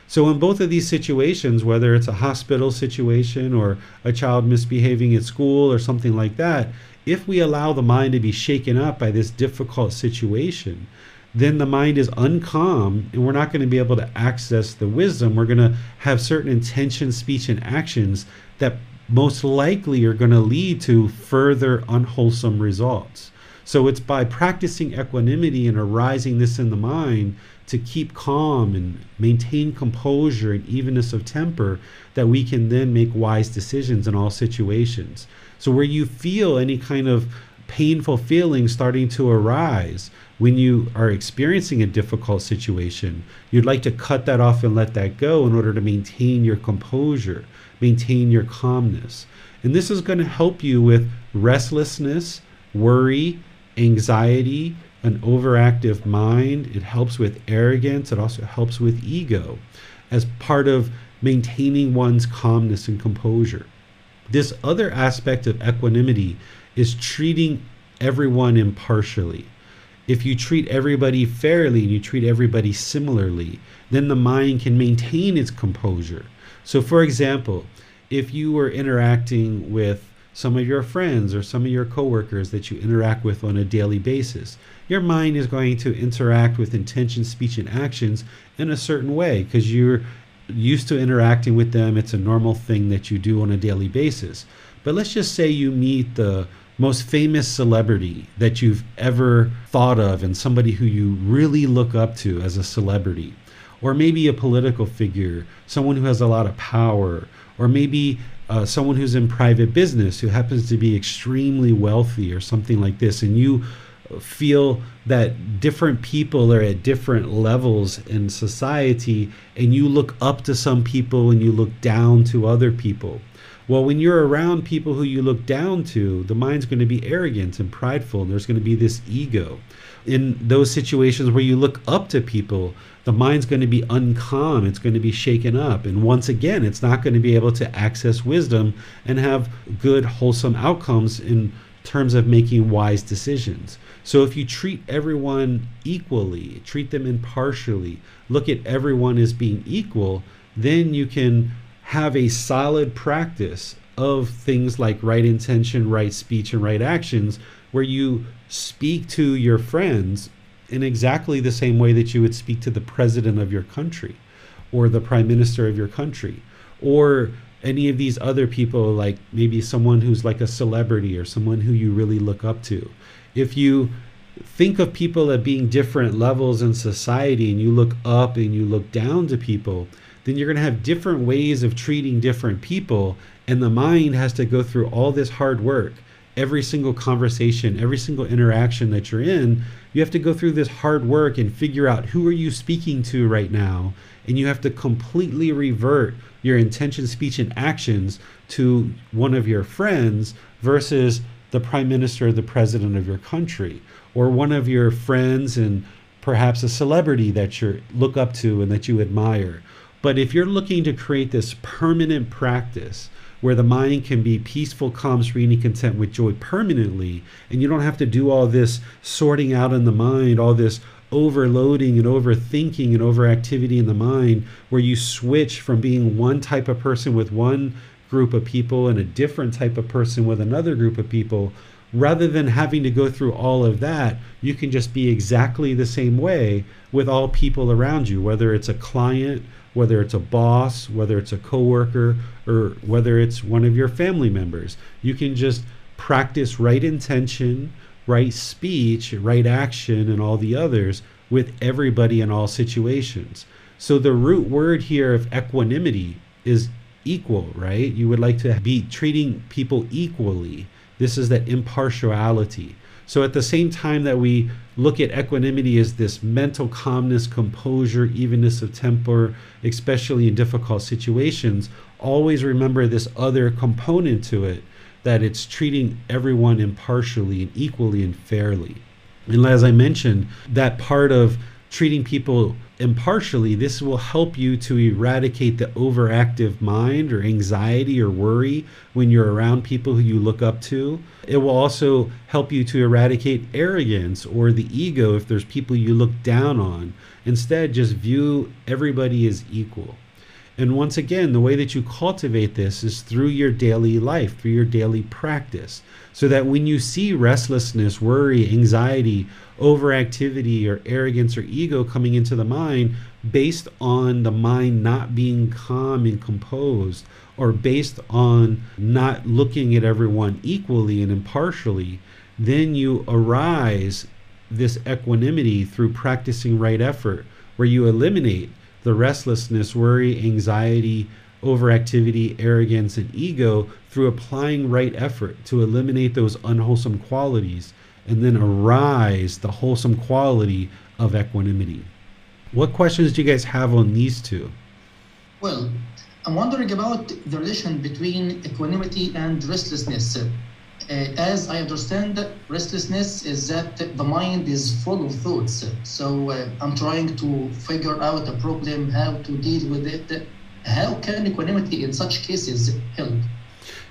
So, in both of these situations, whether it's a hospital situation or a child misbehaving at school or something like that, if we allow the mind to be shaken up by this difficult situation, then the mind is uncalm and we're not going to be able to access the wisdom. We're going to have certain intentions, speech, and actions that most likely are going to lead to further unwholesome results. So it's by practicing equanimity and arising this in the mind to keep calm and maintain composure and evenness of temper that we can then make wise decisions in all situations. So where you feel any kind of painful feeling starting to arise when you are experiencing a difficult situation, you'd like to cut that off and let that go in order to maintain your composure, maintain your calmness. And this is going to help you with restlessness, worry, anxiety, an overactive mind. It helps with arrogance. It also helps with ego as part of maintaining one's calmness and composure. This other aspect of equanimity is treating everyone impartially. if you treat everybody fairly and you treat everybody similarly, then the mind can maintain its composure. So, for example, if you were interacting with some of your friends or some of your coworkers that you interact with on a daily basis, your mind is going to interact with intention, speech, and actions in a certain way because you're used to interacting with them. It's a normal thing that you do on a daily basis. But let's just say you meet the most famous celebrity that you've ever thought of and somebody who you really look up to as a celebrity. Or maybe a political figure, someone who has a lot of power, or maybe uh, someone who's in private business who happens to be extremely wealthy or something like this, and you feel that different people are at different levels in society, and you look up to some people and you look down to other people. Well, when you're around people who you look down to, the mind's going to be arrogant and prideful, and there's going to be this ego. In those situations where you look up to people, the mind's going to be uncalm, it's going to be shaken up. And once again, it's not going to be able to access wisdom and have good, wholesome outcomes in terms of making wise decisions. So if you treat everyone equally, treat them impartially, look at everyone as being equal, then you can have a solid practice of things like right intention, right speech, and right actions, where you speak to your friends in exactly the same way that you would speak to the president of your country or the prime minister of your country or any of these other people, like maybe someone who's like a celebrity or someone who you really look up to. If you think of people at being different levels in society and you look up and you look down to people, then you're going to have different ways of treating different people. And the mind has to go through all this hard work. Every single conversation, every single interaction that you're in, you have to go through this hard work and figure out who are you speaking to right now. And you have to completely revert your intention, speech, and actions to one of your friends versus the prime minister or the president of your country or one of your friends and perhaps a celebrity that you look up to and that you admire but if you're looking to create this permanent practice where the mind can be peaceful, calm, serene, and content with joy permanently, and you don't have to do all this sorting out in the mind, all this overloading and overthinking and overactivity in the mind, where you switch from being one type of person with one group of people and a different type of person with another group of people, rather than having to go through all of that, you can just be exactly the same way with all people around you, whether it's a client whether it's a boss, whether it's a coworker, or whether it's one of your family members. You can just practice right intention, right speech, right action, and all the others with everybody in all situations. So the root word here of equanimity is equal, right? You would like to be treating people equally. This is that impartiality. So at the same time that we look at equanimity as this mental calmness, composure, evenness of temper, especially in difficult situations, always remember this other component to it that it's treating everyone impartially and equally and fairly. And as I mentioned, that part of treating people impartially, this will help you to eradicate the overactive mind or anxiety or worry when you're around people who you look up to. It will also help you to eradicate arrogance or the ego if there's people you look down on. Instead, just view everybody as equal. And once again, the way that you cultivate this is through your daily life, through your daily practice. So that when you see restlessness, worry, anxiety, overactivity, or arrogance or ego coming into the mind based on the mind not being calm and composed, or based on not looking at everyone equally and impartially, then you arise this equanimity through practicing right effort, where you eliminate the restlessness, worry, anxiety, overactivity, arrogance, and ego through applying right effort to eliminate those unwholesome qualities and then arise the wholesome quality of equanimity. What questions do you guys have on these two? Well, I'm wondering about the relation between equanimity and restlessness. Uh, as I understand, restlessness is that the mind is full of thoughts. So uh, I'm trying to figure out a problem, how to deal with it. How can equanimity in such cases help?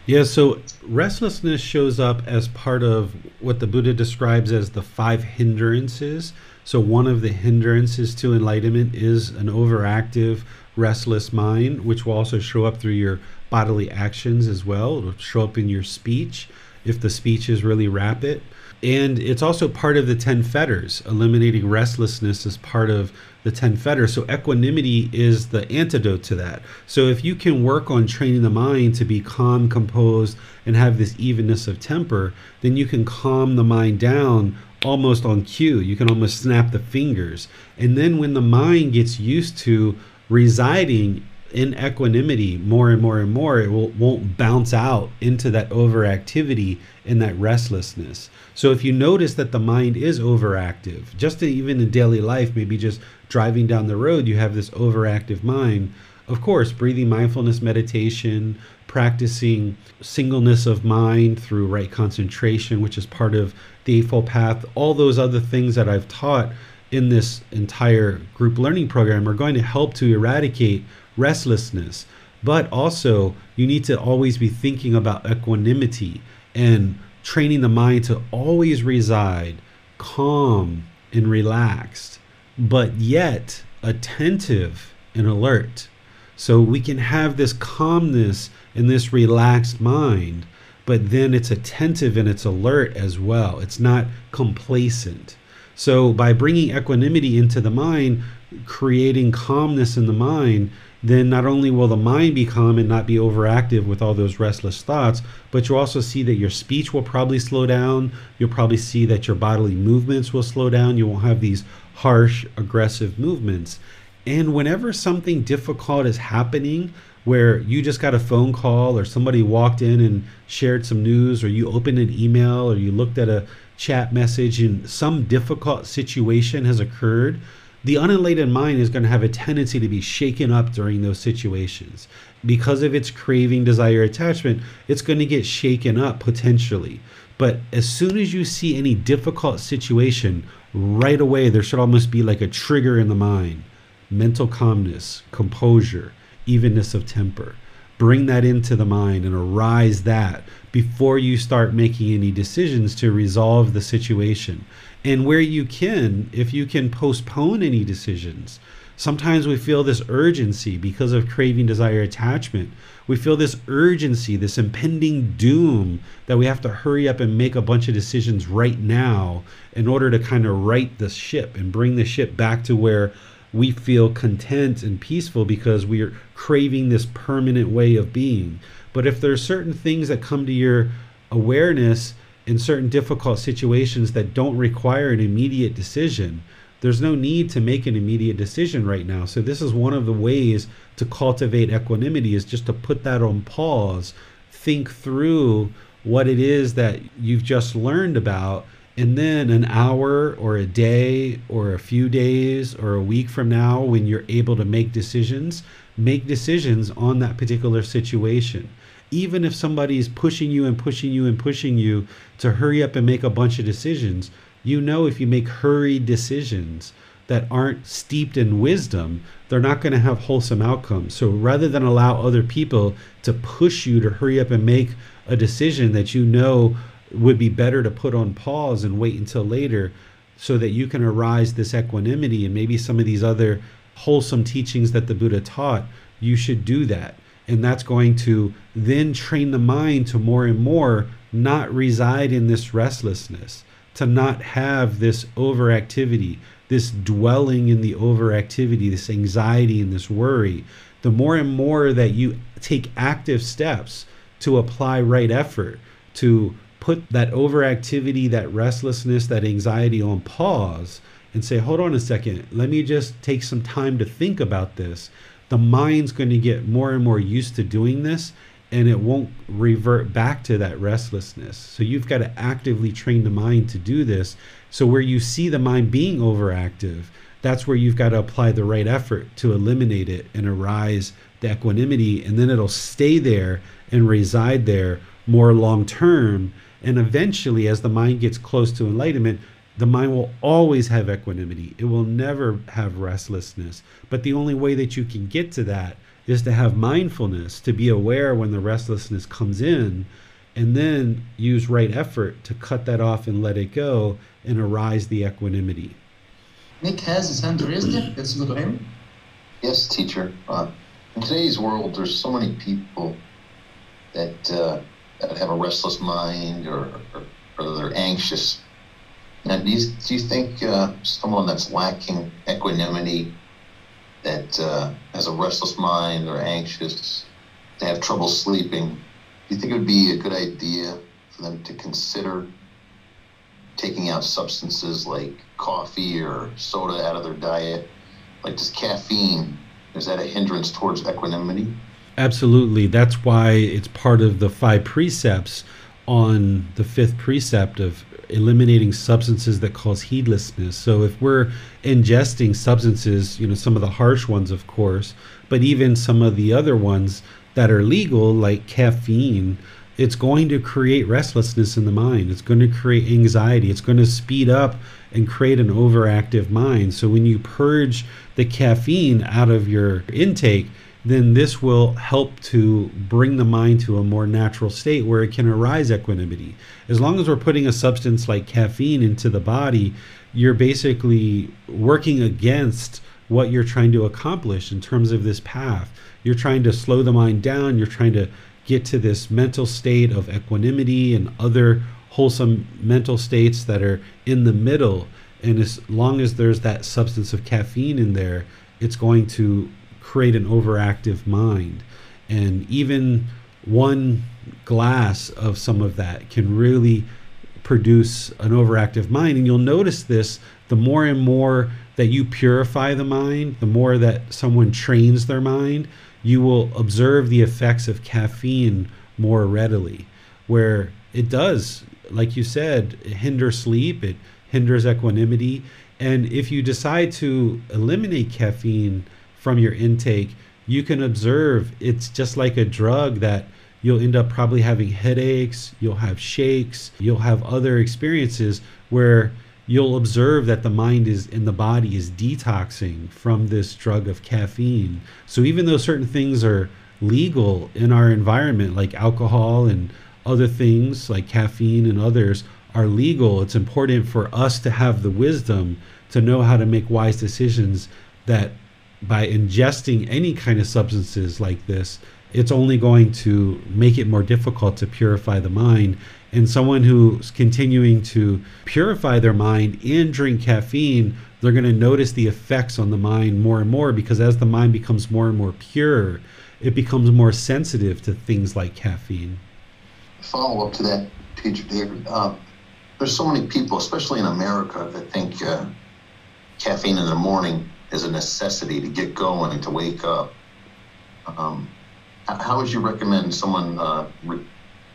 Yeah, so restlessness shows up as part of what the Buddha describes as the five hindrances. So, one of the hindrances to enlightenment is an overactive, restless mind, which will also show up through your bodily actions as well. It'll show up in your speech if the speech is really rapid. And it's also part of the 10 fetters. Eliminating restlessness is part of the 10 fetters. So equanimity is the antidote to that. So if you can work on training the mind to be calm, composed, and have this evenness of temper, then you can calm the mind down almost on cue. You can almost snap the fingers. And then when the mind gets used to residing in equanimity more and more and more, it will, won't bounce out into that overactivity and that restlessness. So if you notice that the mind is overactive, just even in daily life, maybe just driving down the road, you have this overactive mind. Of course, breathing mindfulness meditation, practicing singleness of mind through right concentration, which is part of the Eightfold Path, all those other things that I've taught in this entire group learning program are going to help to eradicate restlessness. But also, you need to always be thinking about equanimity and training the mind to always reside calm and relaxed, but yet attentive and alert. So we can have this calmness and this relaxed mind, but then it's attentive and it's alert as well. It's not complacent. So by bringing equanimity into the mind, creating calmness in the mind, then not only will the mind be calm and not be overactive with all those restless thoughts, but you'll also see that your speech will probably slow down. You'll probably see that your bodily movements will slow down. You won't have these harsh, aggressive movements. And whenever something difficult is happening, where you just got a phone call or somebody walked in and shared some news, or you opened an email, or you looked at a chat message and some difficult situation has occurred, the unenlightened mind is going to have a tendency to be shaken up during those situations. Because of its craving, desire, attachment, it's going to get shaken up potentially. But as soon as you see any difficult situation, right away there should almost be like a trigger in the mind mental calmness, composure, evenness of temper. Bring that into the mind and arise that before you start making any decisions to resolve the situation and where you can, if you can postpone any decisions. Sometimes we feel this urgency because of craving, desire, attachment. We feel this urgency, this impending doom that we have to hurry up and make a bunch of decisions right now in order to kind of right the ship and bring the ship back to where we feel content and peaceful because we are craving this permanent way of being. But if there are certain things that come to your awareness in certain difficult situations that don't require an immediate decision, there's no need to make an immediate decision right now. So this is one of the ways to cultivate equanimity is just to put that on pause, think through what it is that you've just learned about and then an hour or a day or a few days or a week from now when you're able to make decisions, make decisions on that particular situation even if somebody is pushing you and pushing you and pushing you to hurry up and make a bunch of decisions, you know if you make hurried decisions that aren't steeped in wisdom, they're not going to have wholesome outcomes. So rather than allow other people to push you to hurry up and make a decision that you know would be better to put on pause and wait until later so that you can arise this equanimity and maybe some of these other wholesome teachings that the Buddha taught, you should do that and that's going to then train the mind to more and more not reside in this restlessness, to not have this overactivity, this dwelling in the overactivity, this anxiety and this worry. The more and more that you take active steps to apply right effort, to put that overactivity, that restlessness, that anxiety on pause and say, hold on a second, let me just take some time to think about this the mind's going to get more and more used to doing this and it won't revert back to that restlessness. So you've got to actively train the mind to do this. So where you see the mind being overactive, that's where you've got to apply the right effort to eliminate it and arise the equanimity and then it'll stay there and reside there more long term and eventually as the mind gets close to enlightenment the mind will always have equanimity. It will never have restlessness. But the only way that you can get to that is to have mindfulness, to be aware when the restlessness comes in, and then use right effort to cut that off and let it go and arise the equanimity. Nick has his hand raised. Let's go to him. Yes, teacher. Uh, in today's world, there's so many people that, uh, that have a restless mind or, or, or they're anxious. Now, do you, do you think uh, someone that's lacking equanimity, that uh, has a restless mind or anxious, they have trouble sleeping, do you think it would be a good idea for them to consider taking out substances like coffee or soda out of their diet? Like, does caffeine, is that a hindrance towards equanimity? Absolutely. That's why it's part of the five precepts on the fifth precept of eliminating substances that cause heedlessness. So if we're ingesting substances, you know, some of the harsh ones, of course, but even some of the other ones that are legal, like caffeine, it's going to create restlessness in the mind. It's going to create anxiety. It's going to speed up and create an overactive mind. So when you purge the caffeine out of your intake, then this will help to bring the mind to a more natural state where it can arise equanimity. As long as we're putting a substance like caffeine into the body, you're basically working against what you're trying to accomplish in terms of this path. You're trying to slow the mind down, you're trying to get to this mental state of equanimity and other wholesome mental states that are in the middle. And as long as there's that substance of caffeine in there, it's going to create an overactive mind. And even one glass of some of that can really produce an overactive mind. And you'll notice this the more and more that you purify the mind, the more that someone trains their mind, you will observe the effects of caffeine more readily. Where it does, like you said, hinder sleep, it hinders equanimity. And if you decide to eliminate caffeine, from your intake, you can observe it's just like a drug that you'll end up probably having headaches, you'll have shakes, you'll have other experiences where you'll observe that the mind is in the body is detoxing from this drug of caffeine. So even though certain things are legal in our environment like alcohol and other things like caffeine and others are legal, it's important for us to have the wisdom to know how to make wise decisions that by ingesting any kind of substances like this, it's only going to make it more difficult to purify the mind. And someone who's continuing to purify their mind and drink caffeine, they're going to notice the effects on the mind more and more because as the mind becomes more and more pure, it becomes more sensitive to things like caffeine. Follow up to that, teacher David. Uh, there's so many people, especially in America, that think uh, caffeine in the morning is a necessity to get going and to wake up. Um, how would you recommend someone uh,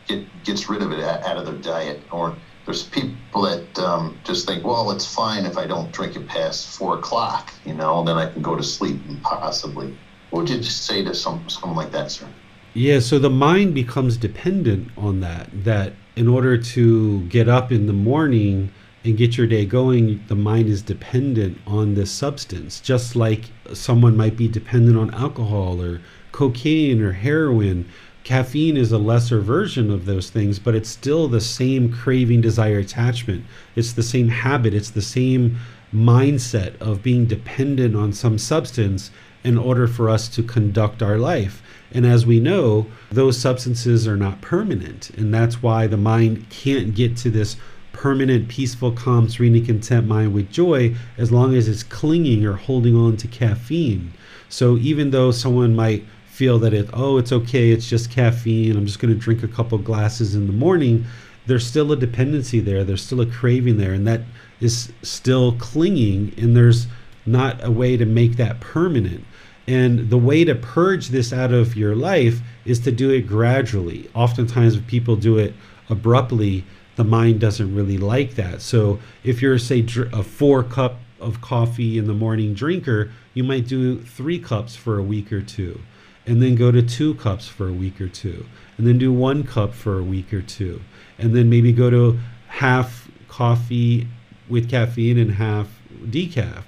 get gets rid of it out of their diet? Or there's people that um, just think, well, it's fine if I don't drink it past four o'clock, you know, then I can go to sleep and possibly. What would you just say to some someone like that, sir? Yeah, so the mind becomes dependent on that. That in order to get up in the morning and get your day going, the mind is dependent on this substance, just like someone might be dependent on alcohol or cocaine or heroin. Caffeine is a lesser version of those things, but it's still the same craving, desire, attachment. It's the same habit, it's the same mindset of being dependent on some substance in order for us to conduct our life. And as we know, those substances are not permanent. And that's why the mind can't get to this permanent, peaceful, calm, serene, and content mind with joy as long as it's clinging or holding on to caffeine. So even though someone might feel that it, oh, it's okay, it's just caffeine, I'm just going to drink a couple glasses in the morning, there's still a dependency there, there's still a craving there, and that is still clinging, and there's not a way to make that permanent. And the way to purge this out of your life is to do it gradually. Oftentimes, people do it abruptly the mind doesn't really like that. So if you're say a four cup of coffee in the morning drinker, you might do three cups for a week or two, and then go to two cups for a week or two, and then do one cup for a week or two, and then maybe go to half coffee with caffeine and half decaf.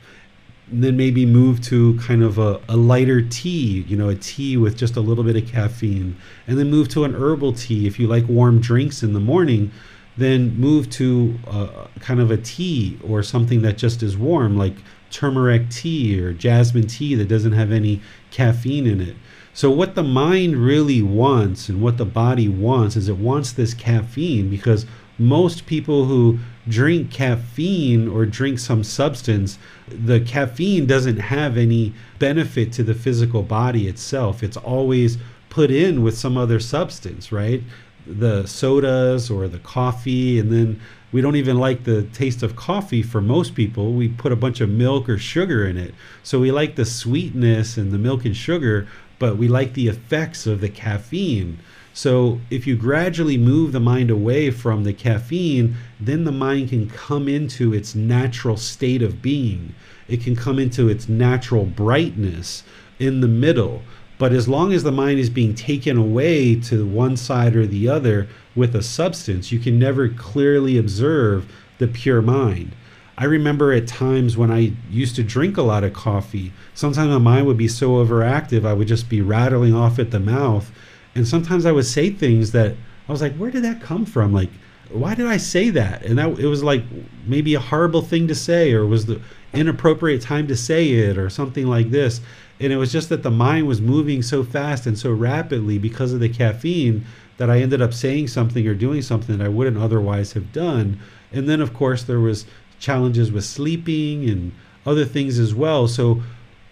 And then maybe move to kind of a, a, lighter tea, you know, a tea with just a little bit of caffeine, and then move to an herbal tea. If you like warm drinks in the morning, then move to uh, kind of a tea or something that just is warm, like turmeric tea or jasmine tea that doesn't have any caffeine in it. So, what the mind really wants and what the body wants is it wants this caffeine because most people who drink caffeine or drink some substance, the caffeine doesn't have any benefit to the physical body itself. It's always put in with some other substance, right? The sodas or the coffee, and then we don't even like the taste of coffee for most people. We put a bunch of milk or sugar in it. So we like the sweetness and the milk and sugar, but we like the effects of the caffeine. So if you gradually move the mind away from the caffeine, then the mind can come into its natural state of being. It can come into its natural brightness in the middle. But as long as the mind is being taken away to one side or the other with a substance, you can never clearly observe the pure mind. I remember at times when I used to drink a lot of coffee, sometimes my mind would be so overactive, I would just be rattling off at the mouth and sometimes I would say things that I was like, where did that come from? Like, why did I say that? And that it was like maybe a horrible thing to say, or was the inappropriate time to say it, or something like this. And it was just that the mind was moving so fast and so rapidly because of the caffeine that I ended up saying something or doing something that I wouldn't otherwise have done. And then, of course, there was challenges with sleeping and other things as well. So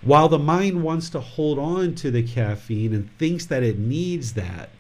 while the mind wants to hold on to the caffeine and thinks that it needs that,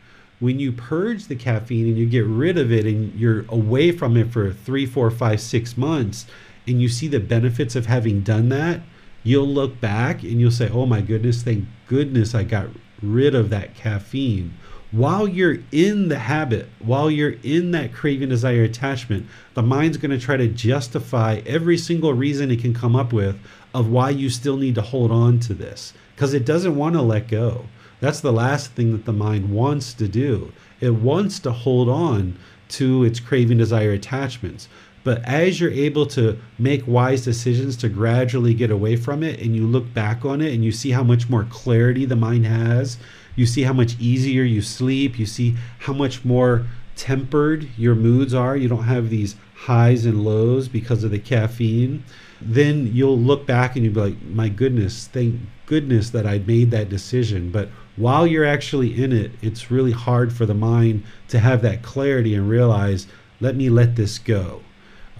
when you purge the caffeine and you get rid of it and you're away from it for three, four, five, six months, and you see the benefits of having done that, you'll look back and you'll say, Oh my goodness, thank goodness I got rid of that caffeine. While you're in the habit, while you're in that craving, desire, attachment, the mind's going to try to justify every single reason it can come up with of why you still need to hold on to this because it doesn't want to let go. That's the last thing that the mind wants to do. It wants to hold on to its craving, desire, attachments. But as you're able to make wise decisions to gradually get away from it and you look back on it and you see how much more clarity the mind has, you see how much easier you sleep, you see how much more tempered your moods are. You don't have these highs and lows because of the caffeine then you'll look back and you'll be like, my goodness, thank goodness that I made that decision. But while you're actually in it, it's really hard for the mind to have that clarity and realize, let me let this go.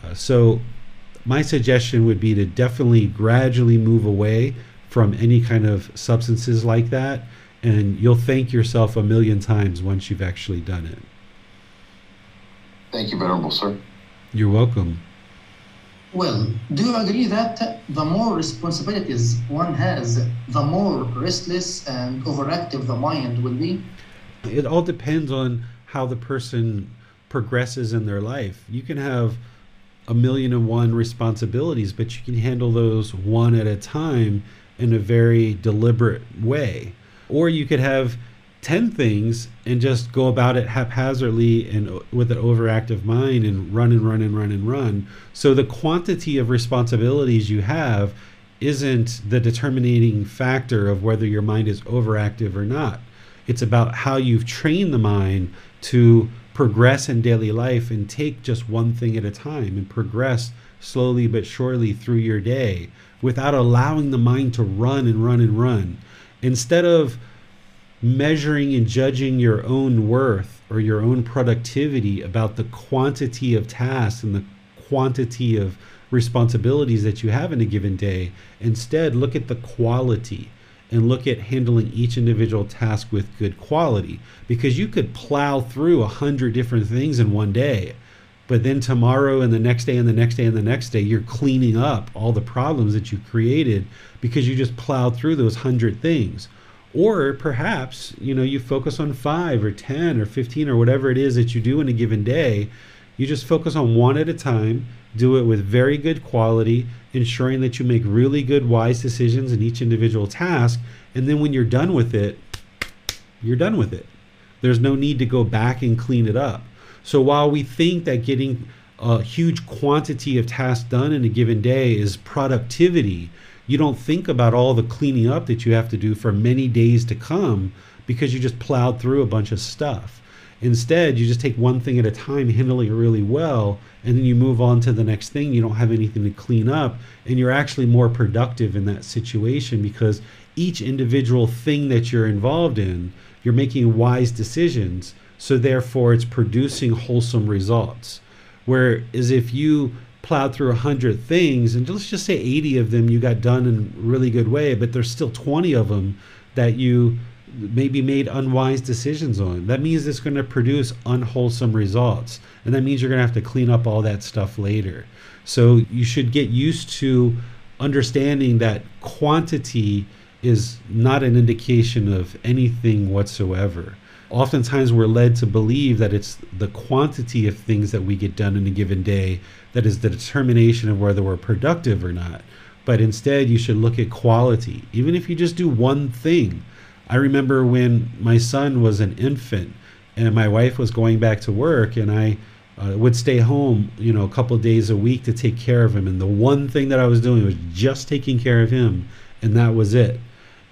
Uh, so, my suggestion would be to definitely gradually move away from any kind of substances like that. And you'll thank yourself a million times once you've actually done it. Thank you, Venerable Sir. You're welcome. Well, do you agree that the more responsibilities one has, the more restless and overactive the mind will be? It all depends on how the person progresses in their life. You can have a million and one responsibilities, but you can handle those one at a time in a very deliberate way. Or you could have 10 things and just go about it haphazardly and with an overactive mind and run and run and run and run. So the quantity of responsibilities you have isn't the determining factor of whether your mind is overactive or not. It's about how you've trained the mind to progress in daily life and take just one thing at a time and progress slowly but surely through your day without allowing the mind to run and run and run. Instead of measuring and judging your own worth or your own productivity about the quantity of tasks and the quantity of responsibilities that you have in a given day. Instead, look at the quality and look at handling each individual task with good quality because you could plow through a hundred different things in one day but then tomorrow and the next day and the next day and the next day you're cleaning up all the problems that you created because you just plowed through those hundred things or perhaps, you know, you focus on five or 10 or 15 or whatever it is that you do in a given day. You just focus on one at a time, do it with very good quality, ensuring that you make really good, wise decisions in each individual task. And then when you're done with it, you're done with it. There's no need to go back and clean it up. So while we think that getting a huge quantity of tasks done in a given day is productivity, you don't think about all the cleaning up that you have to do for many days to come because you just plowed through a bunch of stuff. Instead, you just take one thing at a time, handling it really well, and then you move on to the next thing. You don't have anything to clean up, and you're actually more productive in that situation because each individual thing that you're involved in, you're making wise decisions. So, therefore, it's producing wholesome results. Whereas if you plowed through 100 things, and let's just say 80 of them you got done in a really good way, but there's still 20 of them that you maybe made unwise decisions on. That means it's going to produce unwholesome results. And that means you're going to have to clean up all that stuff later. So you should get used to understanding that quantity is not an indication of anything whatsoever. Oftentimes, we're led to believe that it's the quantity of things that we get done in a given day that is the determination of whether we're productive or not. But instead, you should look at quality. Even if you just do one thing, I remember when my son was an infant and my wife was going back to work and I uh, would stay home, you know, a couple days a week to take care of him. And the one thing that I was doing was just taking care of him, and that was it.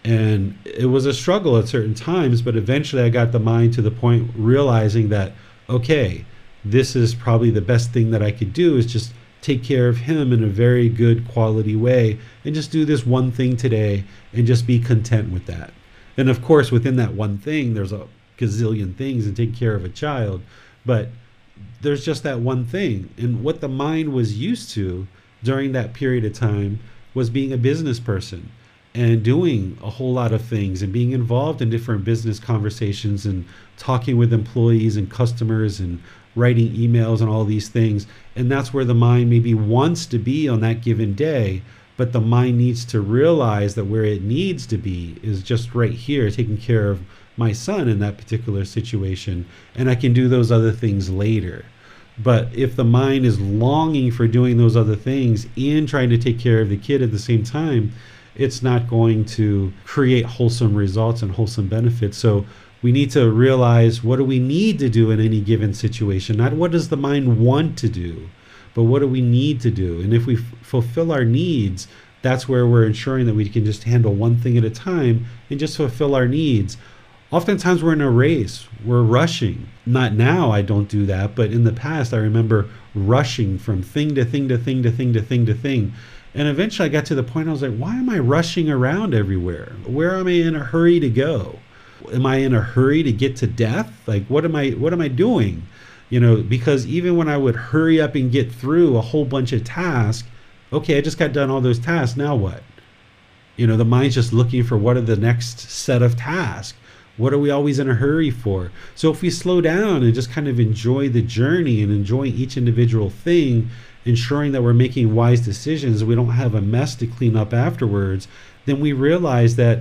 And it was a struggle at certain times, but eventually I got the mind to the point realizing that, okay, this is probably the best thing that I could do is just take care of him in a very good quality way and just do this one thing today and just be content with that. And of course, within that one thing, there's a gazillion things and take care of a child, but there's just that one thing. And what the mind was used to during that period of time was being a business person and doing a whole lot of things and being involved in different business conversations and talking with employees and customers and writing emails and all these things. And that's where the mind maybe wants to be on that given day but the mind needs to realize that where it needs to be is just right here, taking care of my son in that particular situation, and I can do those other things later. But if the mind is longing for doing those other things and trying to take care of the kid at the same time, it's not going to create wholesome results and wholesome benefits. So we need to realize what do we need to do in any given situation, not what does the mind want to do but what do we need to do? And if we f- fulfill our needs, that's where we're ensuring that we can just handle one thing at a time and just fulfill our needs. Oftentimes we're in a race, we're rushing. Not now, I don't do that, but in the past, I remember rushing from thing to thing to thing to thing to thing to thing. And eventually I got to the point I was like, why am I rushing around everywhere? Where am I in a hurry to go? Am I in a hurry to get to death? Like what am I what am I doing? You know, because even when I would hurry up and get through a whole bunch of tasks, okay, I just got done all those tasks. Now what? You know, the mind's just looking for what are the next set of tasks. What are we always in a hurry for? So if we slow down and just kind of enjoy the journey and enjoy each individual thing, ensuring that we're making wise decisions, we don't have a mess to clean up afterwards, then we realize that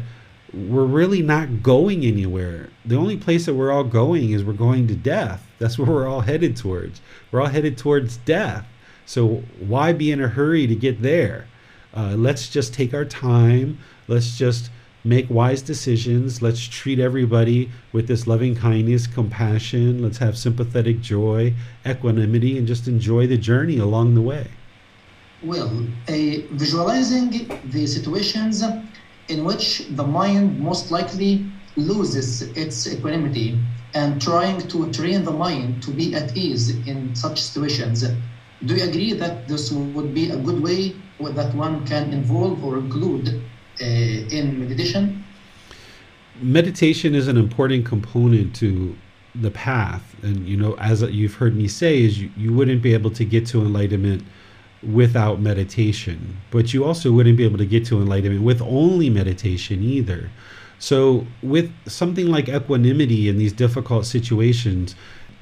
we're really not going anywhere. The only place that we're all going is we're going to death. That's where we're all headed towards. We're all headed towards death. So why be in a hurry to get there? Uh, let's just take our time. Let's just make wise decisions. Let's treat everybody with this loving kindness, compassion. Let's have sympathetic joy, equanimity, and just enjoy the journey along the way. Well, uh, visualizing the situations in which the mind most likely loses its equanimity and trying to train the mind to be at ease in such situations. Do you agree that this would be a good way that one can involve or include uh, in meditation? Meditation is an important component to the path. And, you know, as you've heard me say, is you, you wouldn't be able to get to enlightenment without meditation, but you also wouldn't be able to get to enlightenment with only meditation either. So, with something like equanimity in these difficult situations,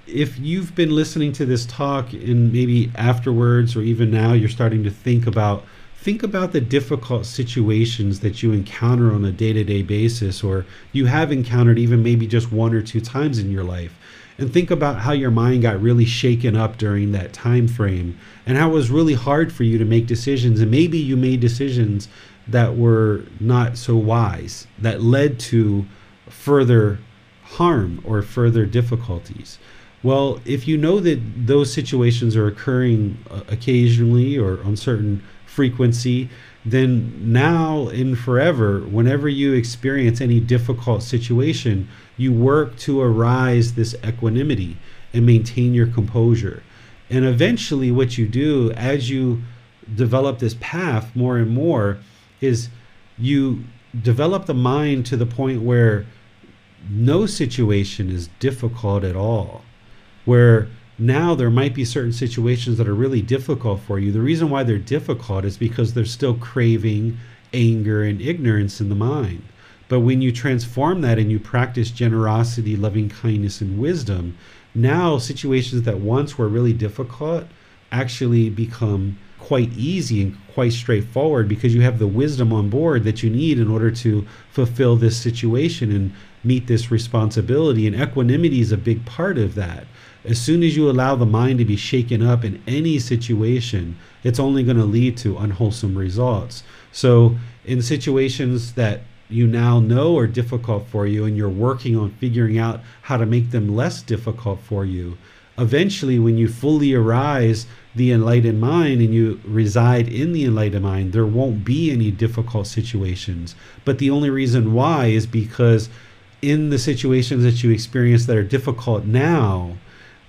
if you've been listening to this talk and maybe afterwards or even now you're starting to think about think about the difficult situations that you encounter on a day-to-day basis or you have encountered even maybe just one or two times in your life and think about how your mind got really shaken up during that time frame and how it was really hard for you to make decisions and maybe you made decisions that were not so wise that led to further harm or further difficulties. Well, if you know that those situations are occurring uh, occasionally or on certain frequency, then now and forever, whenever you experience any difficult situation, you work to arise this equanimity and maintain your composure. And eventually, what you do as you develop this path more and more is you develop the mind to the point where no situation is difficult at all. Where now there might be certain situations that are really difficult for you. The reason why they're difficult is because there's still craving, anger, and ignorance in the mind. But when you transform that and you practice generosity, loving kindness, and wisdom, now situations that once were really difficult actually become quite easy and quite straightforward because you have the wisdom on board that you need in order to fulfill this situation and meet this responsibility. And equanimity is a big part of that. As soon as you allow the mind to be shaken up in any situation, it's only going to lead to unwholesome results. So, in situations that you now know are difficult for you and you're working on figuring out how to make them less difficult for you, eventually, when you fully arise the enlightened mind and you reside in the enlightened mind, there won't be any difficult situations. But the only reason why is because in the situations that you experience that are difficult now,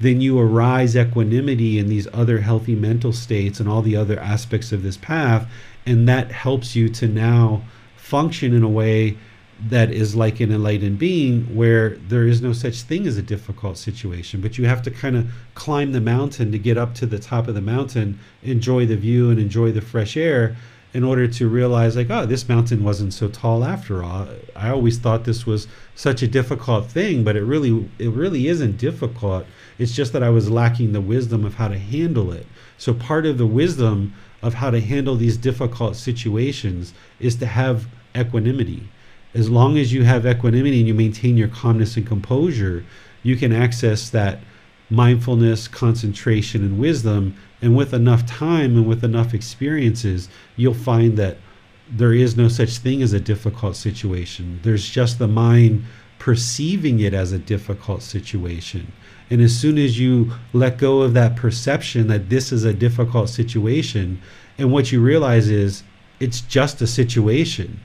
then you arise equanimity in these other healthy mental states and all the other aspects of this path. And that helps you to now function in a way that is like an enlightened being where there is no such thing as a difficult situation but you have to kind of climb the mountain to get up to the top of the mountain enjoy the view and enjoy the fresh air in order to realize like oh this mountain wasn't so tall after all i always thought this was such a difficult thing but it really it really isn't difficult it's just that i was lacking the wisdom of how to handle it so part of the wisdom of how to handle these difficult situations is to have equanimity as long as you have equanimity and you maintain your calmness and composure, you can access that mindfulness, concentration, and wisdom. And with enough time and with enough experiences, you'll find that there is no such thing as a difficult situation. There's just the mind perceiving it as a difficult situation. And as soon as you let go of that perception that this is a difficult situation, and what you realize is it's just a situation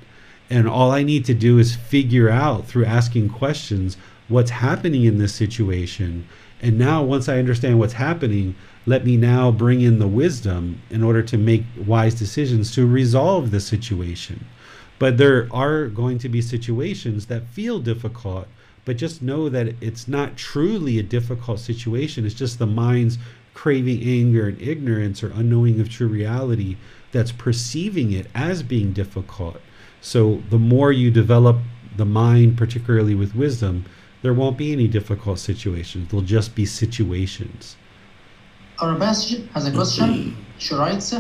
and all I need to do is figure out through asking questions what's happening in this situation. And now, once I understand what's happening, let me now bring in the wisdom in order to make wise decisions to resolve the situation. But there are going to be situations that feel difficult, but just know that it's not truly a difficult situation. It's just the mind's craving anger and ignorance or unknowing of true reality that's perceiving it as being difficult. So the more you develop the mind, particularly with wisdom, there won't be any difficult situations. There'll just be situations. Our passage has a question. She writes,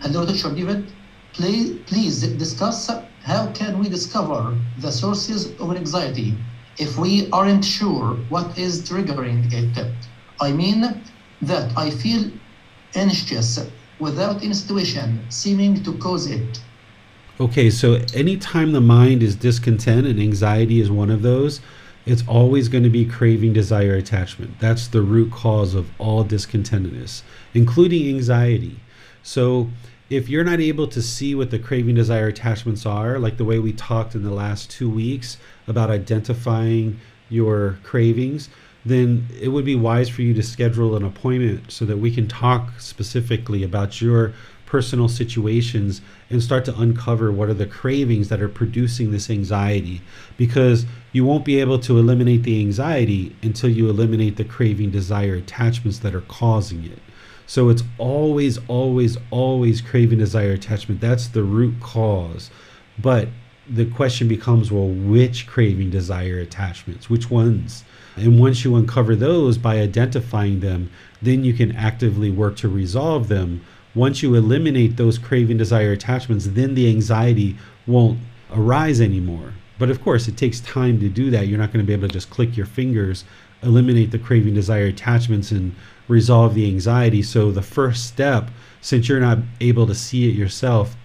Hello, Teacher David. Please, please discuss how can we discover the sources of anxiety if we aren't sure what is triggering it. I mean that I feel anxious without any situation seeming to cause it. Okay, so anytime the mind is discontent and anxiety is one of those, it's always going to be craving, desire, attachment. That's the root cause of all discontentedness, including anxiety. So if you're not able to see what the craving, desire, attachments are, like the way we talked in the last two weeks about identifying your cravings, then it would be wise for you to schedule an appointment so that we can talk specifically about your personal situations and start to uncover what are the cravings that are producing this anxiety. Because you won't be able to eliminate the anxiety until you eliminate the craving desire attachments that are causing it. So it's always always always craving desire attachment. That's the root cause. But the question becomes well which craving desire attachments which ones and once you uncover those by identifying them then you can actively work to resolve them once you eliminate those craving desire attachments, then the anxiety won't arise anymore. But of course, it takes time to do that. You're not going to be able to just click your fingers, eliminate the craving desire attachments, and resolve the anxiety. So, the first step, since you're not able to see it yourself,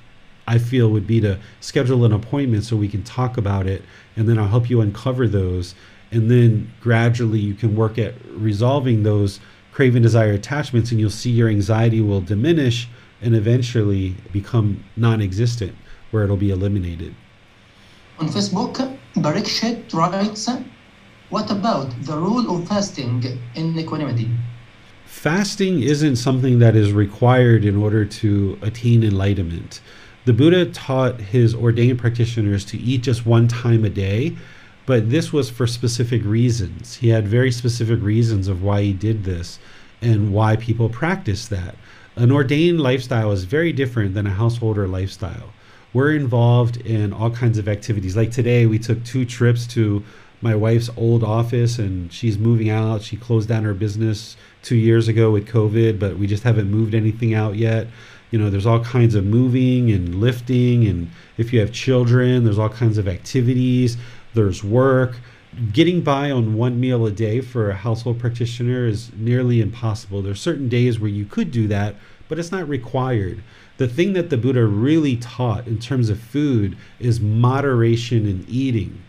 I feel would be to schedule an appointment so we can talk about it, and then I'll help you uncover those. And then gradually you can work at resolving those craving, desire, attachments, and you'll see your anxiety will diminish and eventually become non existent, where it'll be eliminated. On Facebook, Barik Shet writes, What about the rule of fasting in equanimity? Fasting isn't something that is required in order to attain enlightenment. The Buddha taught his ordained practitioners to eat just one time a day, but this was for specific reasons. He had very specific reasons of why he did this and why people practice that. An ordained lifestyle is very different than a householder lifestyle. We're involved in all kinds of activities. Like today, we took two trips to my wife's old office and she's moving out. She closed down her business two years ago with COVID, but we just haven't moved anything out yet. You know, there's all kinds of moving and lifting. And if you have children, there's all kinds of activities, there's work. Getting by on one meal a day for a household practitioner is nearly impossible. There's certain days where you could do that, but it's not required. The thing that the Buddha really taught in terms of food is moderation in eating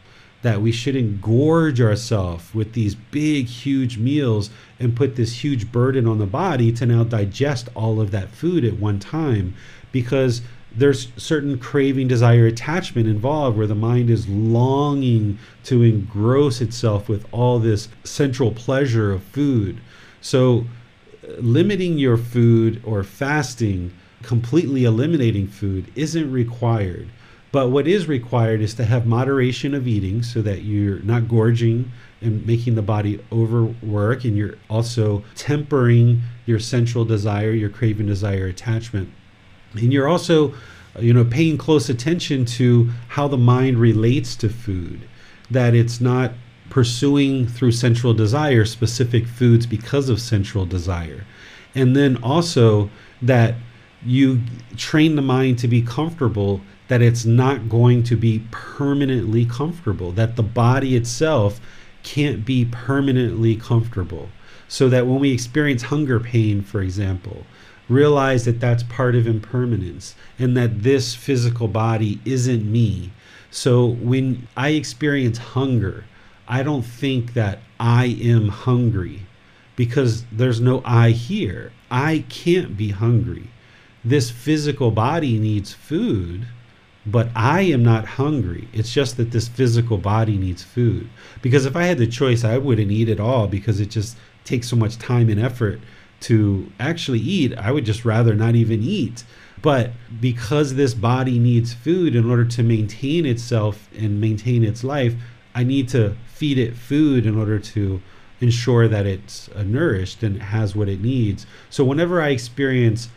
that we shouldn't gorge ourselves with these big, huge meals and put this huge burden on the body to now digest all of that food at one time because there's certain craving, desire, attachment involved where the mind is longing to engross itself with all this central pleasure of food. So, limiting your food or fasting, completely eliminating food, isn't required. But what is required is to have moderation of eating so that you're not gorging and making the body overwork and you're also tempering your central desire, your craving, desire, attachment. And you're also, you know, paying close attention to how the mind relates to food, that it's not pursuing through central desire specific foods because of central desire. And then also that you train the mind to be comfortable that it's not going to be permanently comfortable, that the body itself can't be permanently comfortable. So that when we experience hunger pain, for example, realize that that's part of impermanence and that this physical body isn't me. So when I experience hunger, I don't think that I am hungry because there's no I here. I can't be hungry. This physical body needs food but I am not hungry. It's just that this physical body needs food. Because if I had the choice, I wouldn't eat at all because it just takes so much time and effort to actually eat. I would just rather not even eat. But because this body needs food in order to maintain itself and maintain its life, I need to feed it food in order to ensure that it's nourished and has what it needs. So whenever I experience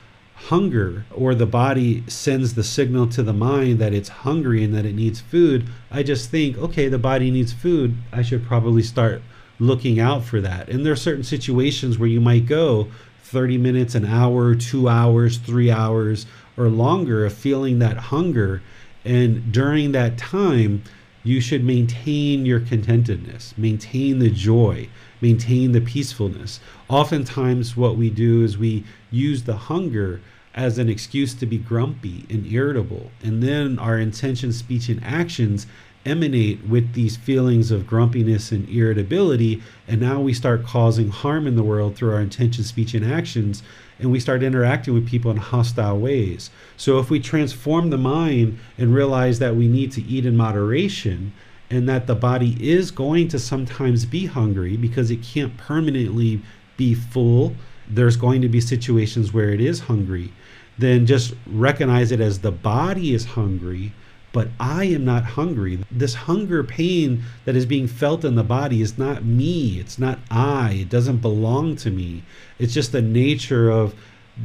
hunger or the body sends the signal to the mind that it's hungry and that it needs food, I just think, okay, the body needs food. I should probably start looking out for that. And there are certain situations where you might go 30 minutes, an hour, two hours, three hours, or longer of feeling that hunger. And during that time, you should maintain your contentedness, maintain the joy, maintain the peacefulness. Oftentimes, what we do is we use the hunger as an excuse to be grumpy and irritable. And then our intention, speech, and actions emanate with these feelings of grumpiness and irritability. And now we start causing harm in the world through our intention, speech, and actions. And we start interacting with people in hostile ways. So if we transform the mind and realize that we need to eat in moderation, and that the body is going to sometimes be hungry because it can't permanently be full. There's going to be situations where it is hungry. Then just recognize it as the body is hungry, but I am not hungry. This hunger pain that is being felt in the body is not me. It's not I. It doesn't belong to me. It's just the nature of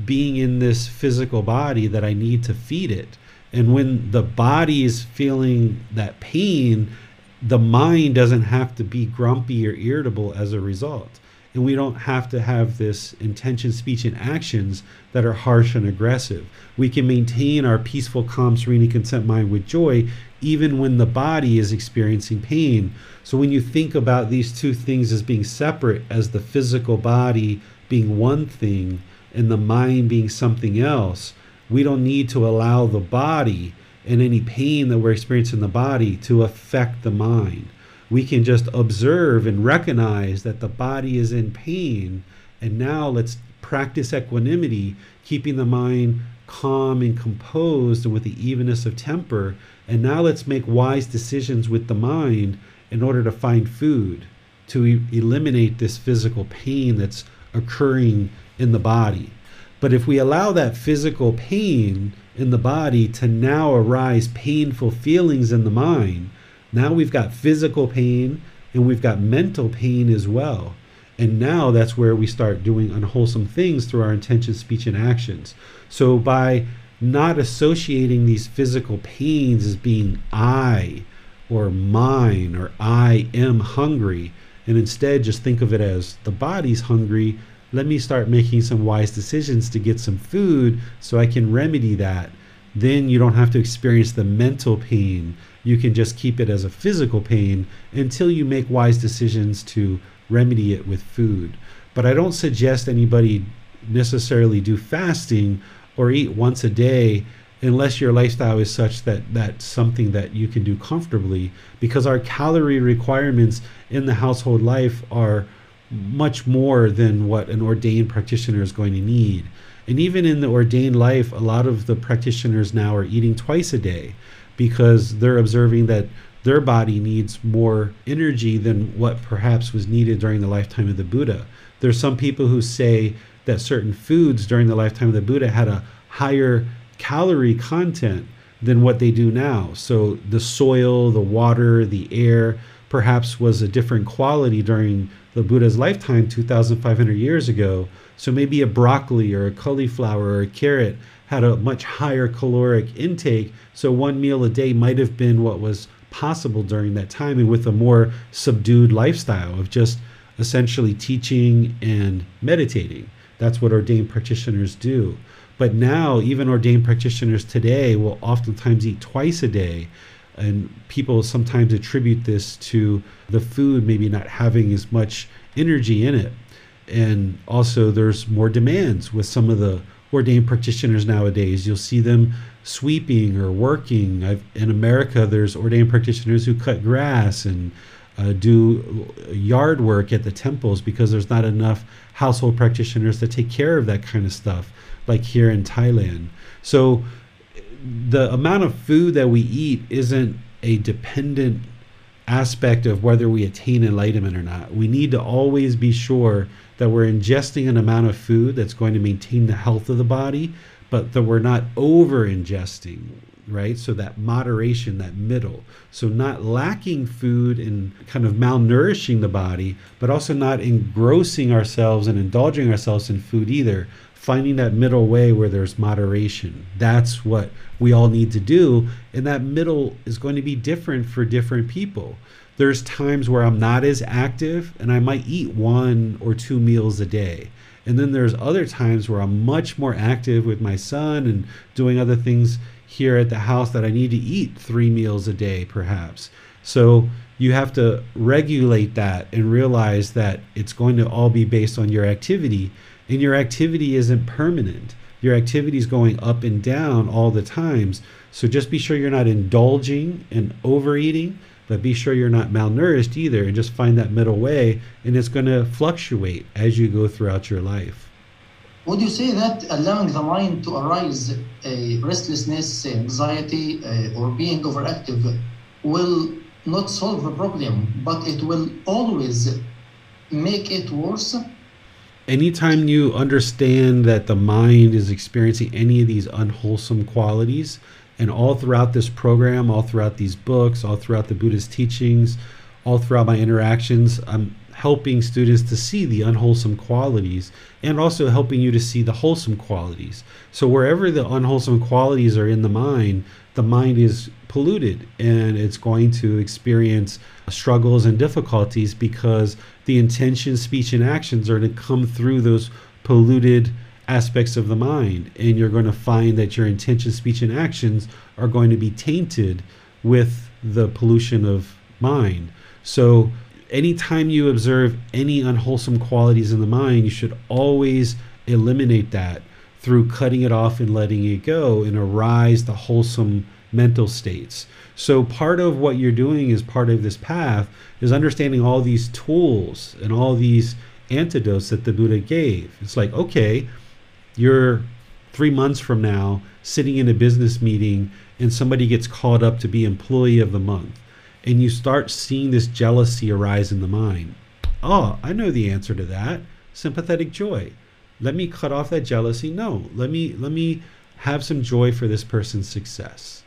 being in this physical body that I need to feed it. And when the body is feeling that pain, the mind doesn't have to be grumpy or irritable as a result. And we don't have to have this intention, speech, and actions that are harsh and aggressive. We can maintain our peaceful, calm, serene, content mind with joy even when the body is experiencing pain. So when you think about these two things as being separate, as the physical body being one thing and the mind being something else, we don't need to allow the body and any pain that we're experiencing in the body to affect the mind. we can just observe and recognize that the body is in pain. And now let's practice equanimity, keeping the mind calm and composed and with the evenness of temper. And now let's make wise decisions with the mind in order to find food, to e- eliminate this physical pain that's occurring in the body. But if we allow that physical pain in the body to now arise painful feelings in the mind, now we've got physical pain and we've got mental pain as well. And now that's where we start doing unwholesome things through our intention, speech, and actions. So by not associating these physical pains as being I or mine or I am hungry, and instead just think of it as the body's hungry, let me start making some wise decisions to get some food so I can remedy that. Then you don't have to experience the mental pain. You can just keep it as a physical pain until you make wise decisions to remedy it with food. But I don't suggest anybody necessarily do fasting or eat once a day unless your lifestyle is such that that's something that you can do comfortably because our calorie requirements in the household life are Mm-hmm. much more than what an ordained practitioner is going to need. And even in the ordained life, a lot of the practitioners now are eating twice a day because they're observing that their body needs more energy than what perhaps was needed during the lifetime of the Buddha. There's some people who say that certain foods during the lifetime of the Buddha had a higher calorie content than what they do now. So the soil, the water, the air perhaps was a different quality during the Buddha's lifetime 2,500 years ago. So maybe a broccoli or a cauliflower or a carrot had a much higher caloric intake. So one meal a day might have been what was possible during that time and with a more subdued lifestyle of just essentially teaching and meditating. That's what ordained practitioners do. But now, even ordained practitioners today will oftentimes eat twice a day. And people sometimes attribute this to the food maybe not having as much energy in it. And also, there's more demands with some of the ordained practitioners nowadays. You'll see them sweeping or working. I've, in America, there's ordained practitioners who cut grass and uh, do yard work at the temples because there's not enough household practitioners to take care of that kind of stuff, like here in Thailand. So the amount of food that we eat isn't a dependent aspect of whether we attain enlightenment or not. We need to always be sure that we're ingesting an amount of food that's going to maintain the health of the body, but that we're not over ingesting right? So that moderation, that middle. So not lacking food and kind of malnourishing the body, but also not engrossing ourselves and indulging ourselves in food either. Finding that middle way where there's moderation. That's what we all need to do. And that middle is going to be different for different people. There's times where I'm not as active and I might eat one or two meals a day. And then there's other times where I'm much more active with my son and doing other things here at the house that I need to eat three meals a day, perhaps. So you have to regulate that and realize that it's going to all be based on your activity. And your activity isn't permanent. Your activity is going up and down all the times. So just be sure you're not indulging and overeating, but be sure you're not malnourished either. And just find that middle way. And it's going to fluctuate as you go throughout your life. Would you say that allowing the mind to arise a restlessness, anxiety, uh, or being overactive will not solve the problem, but it will always make it worse? Anytime you understand that the mind is experiencing any of these unwholesome qualities, and all throughout this program, all throughout these books, all throughout the Buddhist teachings, all throughout my interactions, I'm helping students to see the unwholesome qualities and also helping you to see the wholesome qualities. So, wherever the unwholesome qualities are in the mind, the mind is polluted and it's going to experience struggles and difficulties because the intention, speech, and actions are to come through those polluted aspects of the mind. And you're going to find that your intention, speech, and actions are going to be tainted with the pollution of mind. So, anytime you observe any unwholesome qualities in the mind, you should always eliminate that through cutting it off and letting it go and arise the wholesome mental states. So part of what you're doing is part of this path is understanding all these tools and all these antidotes that the Buddha gave. It's like, okay, you're three months from now sitting in a business meeting and somebody gets called up to be employee of the month and you start seeing this jealousy arise in the mind. Oh, I know the answer to that. Sympathetic joy. Let me cut off that jealousy. No, let me let me have some joy for this person's success.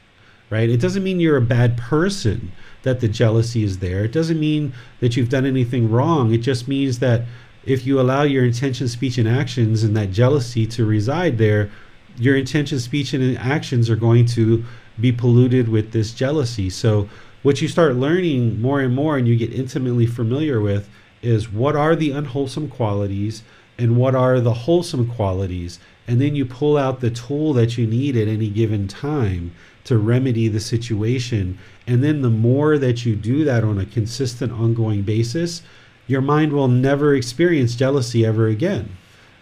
Right? It doesn't mean you're a bad person that the jealousy is there. It doesn't mean that you've done anything wrong. It just means that if you allow your intention, speech, and actions and that jealousy to reside there, your intention, speech, and actions are going to be polluted with this jealousy. So, what you start learning more and more and you get intimately familiar with is what are the unwholesome qualities and what are the wholesome qualities. And then you pull out the tool that you need at any given time to remedy the situation. And then the more that you do that on a consistent, ongoing basis, your mind will never experience jealousy ever again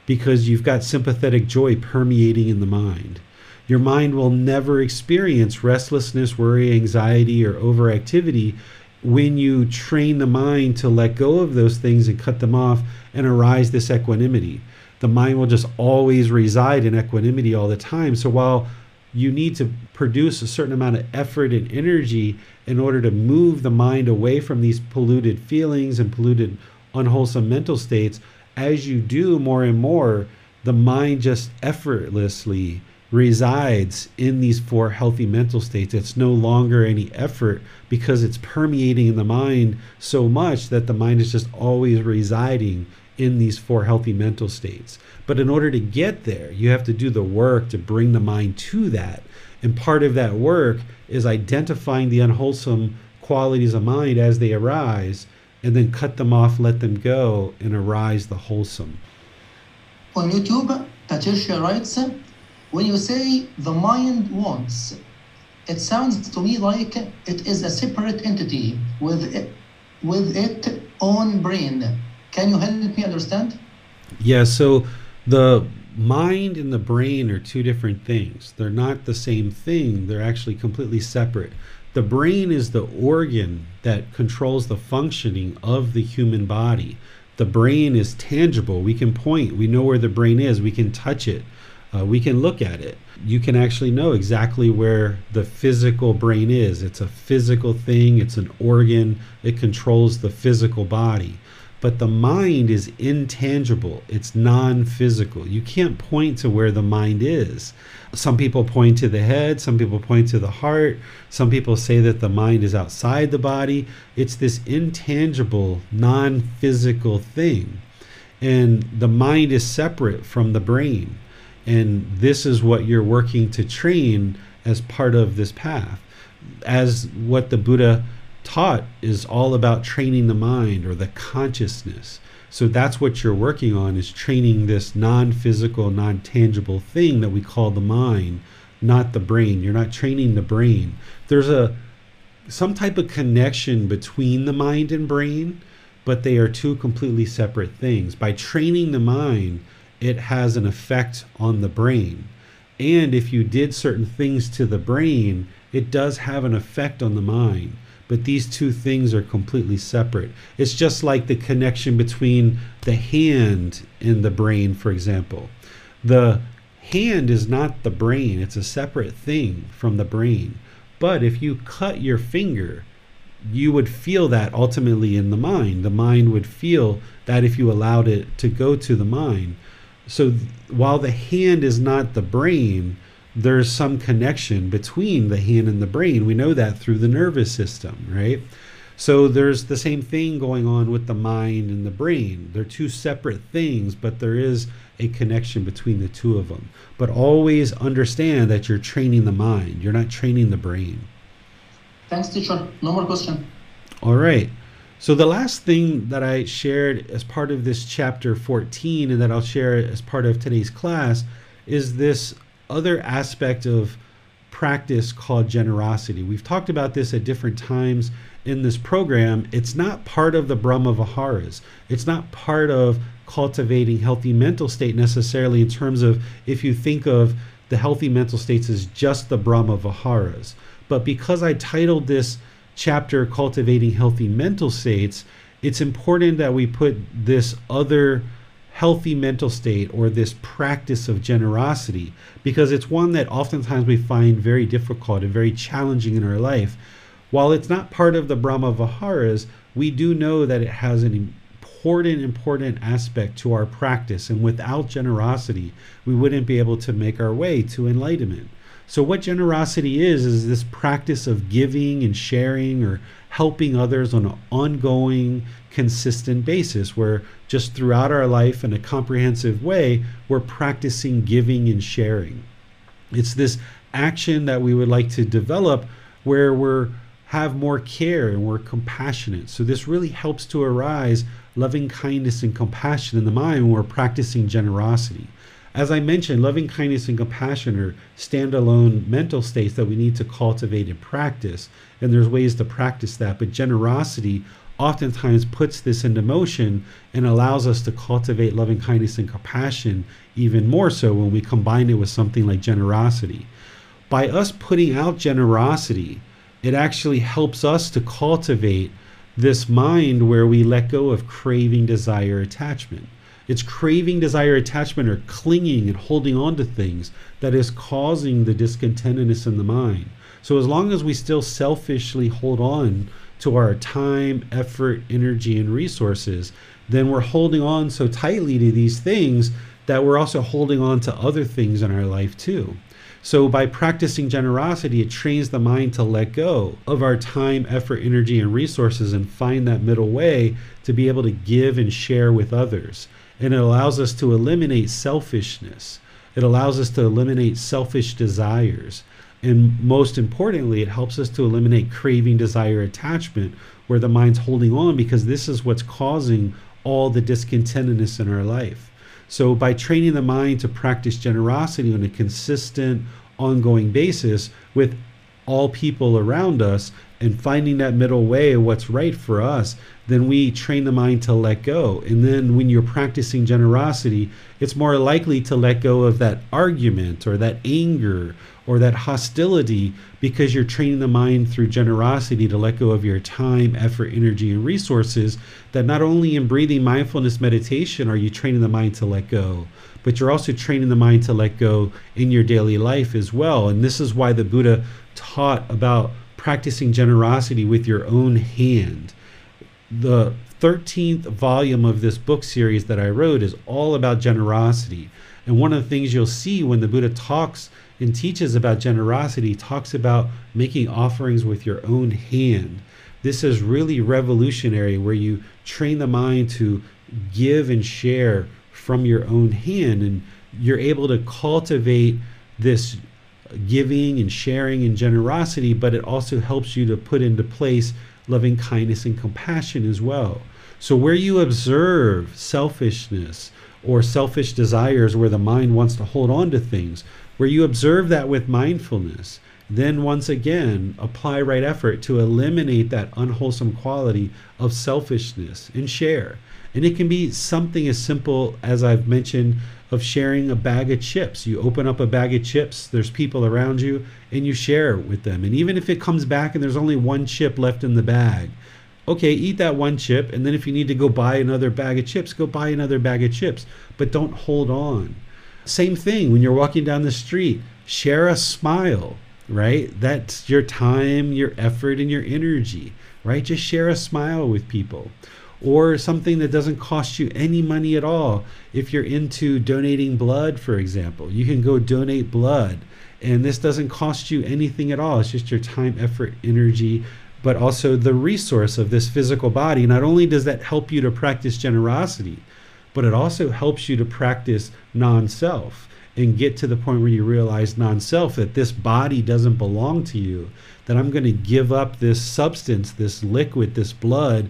because you've got sympathetic joy permeating in the mind. Your mind will never experience restlessness, worry, anxiety, or overactivity when you train the mind to let go of those things and cut them off and arise this equanimity. The mind will just always reside in equanimity all the time. So while you need to produce a certain amount of effort and energy in order to move the mind away from these polluted feelings and polluted, unwholesome mental states. As you do more and more, the mind just effortlessly resides in these four healthy mental states. It's no longer any effort because it's permeating in the mind so much that the mind is just always residing in these four healthy mental states. But in order to get there, you have to do the work to bring the mind to that. And part of that work is identifying the unwholesome qualities of mind as they arise and then cut them off, let them go, and arise the wholesome. On YouTube, Patricia writes, when you say the mind wants, it sounds to me like it is a separate entity with it, with its own brain. Can you help me understand? Yeah, so the mind and the brain are two different things. They're not the same thing, they're actually completely separate. The brain is the organ that controls the functioning of the human body. The brain is tangible. We can point, we know where the brain is, we can touch it, uh, we can look at it. You can actually know exactly where the physical brain is. It's a physical thing, it's an organ, it controls the physical body. But the mind is intangible, it's non physical. You can't point to where the mind is. Some people point to the head, some people point to the heart, some people say that the mind is outside the body. It's this intangible, non physical thing. And the mind is separate from the brain. And this is what you're working to train as part of this path. As what the Buddha taught is all about training the mind or the consciousness. So that's what you're working on is training this non-physical, non-tangible thing that we call the mind, not the brain. You're not training the brain. There's a some type of connection between the mind and brain, but they are two completely separate things. By training the mind, it has an effect on the brain. And if you did certain things to the brain, it does have an effect on the mind but these two things are completely separate. It's just like the connection between the hand and the brain, for example. The hand is not the brain, it's a separate thing from the brain. But if you cut your finger, you would feel that ultimately in the mind. The mind would feel that if you allowed it to go to the mind. So while the hand is not the brain, there's some connection between the hand and the brain. We know that through the nervous system, right? So there's the same thing going on with the mind and the brain. They're two separate things, but there is a connection between the two of them. But always understand that you're training the mind, you're not training the brain. Thanks, teacher. No more question. All right. So the last thing that I shared as part of this chapter 14 and that I'll share as part of today's class is this other aspect of practice called generosity. We've talked about this at different times in this program. It's not part of the Brahma Viharas. It's not part of cultivating healthy mental state necessarily in terms of if you think of the healthy mental states as just the Brahma Viharas. But because I titled this chapter Cultivating Healthy Mental States, it's important that we put this other healthy mental state or this practice of generosity because it's one that oftentimes we find very difficult and very challenging in our life. While it's not part of the Brahma Viharas, we do know that it has an important, important aspect to our practice. And without generosity, we wouldn't be able to make our way to enlightenment. So, what generosity is, is this practice of giving and sharing or helping others on an ongoing, consistent basis, where just throughout our life in a comprehensive way, we're practicing giving and sharing. It's this action that we would like to develop where we're have more care and we're compassionate. So this really helps to arise loving kindness and compassion in the mind when we're practicing generosity. As I mentioned, loving kindness and compassion are standalone mental states that we need to cultivate and practice. And there's ways to practice that. But generosity oftentimes puts this into motion and allows us to cultivate loving kindness and compassion even more so when we combine it with something like generosity. By us putting out generosity, it actually helps us to cultivate this mind where we let go of craving, desire, attachment. It's craving, desire, attachment, or clinging and holding on to things that is causing the discontentedness in the mind. So, as long as we still selfishly hold on to our time, effort, energy, and resources, then we're holding on so tightly to these things that we're also holding on to other things in our life too. So, by practicing generosity, it trains the mind to let go of our time, effort, energy, and resources and find that middle way to be able to give and share with others and it allows us to eliminate selfishness. It allows us to eliminate selfish desires. And most importantly, it helps us to eliminate craving, desire, attachment, where the mind's holding on because this is what's causing all the discontentedness in our life. So, by training the mind to practice generosity on a consistent, ongoing basis with all people around us and finding that middle way of what's right for us, then we train the mind to let go. And then when you're practicing generosity, it's more likely to let go of that argument or that anger or that hostility because you're training the mind through generosity to let go of your time, effort, energy, and resources. That not only in breathing mindfulness meditation are you training the mind to let go, but you're also training the mind to let go in your daily life as well. And this is why the Buddha taught about practicing generosity with your own hand the 13th volume of this book series that I wrote is all about generosity. And one of the things you'll see when the Buddha talks and teaches about generosity, talks about making offerings with your own hand. This is really revolutionary where you train the mind to give and share from your own hand. And you're able to cultivate this giving and sharing and generosity, but it also helps you to put into place loving kindness and compassion as well. So, where you observe selfishness or selfish desires where the mind wants to hold on to things, where you observe that with mindfulness, then once again apply right effort to eliminate that unwholesome quality of selfishness and share. And it can be something as simple as I've mentioned of sharing a bag of chips. You open up a bag of chips, there's people around you, and you share with them. And even if it comes back and there's only one chip left in the bag, okay, eat that one chip. And then if you need to go buy another bag of chips, go buy another bag of chips. But don't hold on. Same thing when you're walking down the street, share a smile, right? That's your time, your effort, and your energy, right? Just share a smile with people or something that doesn't cost you any money at all. If you're into donating blood, for example, you can go donate blood. And this doesn't cost you anything at all. It's just your time, effort, energy, but also the resource of this physical body. Not only does that help you to practice generosity, but it also helps you to practice non self and get to the point where you realize non self that this body doesn't belong to you, that I'm going to give up this substance, this liquid, this blood,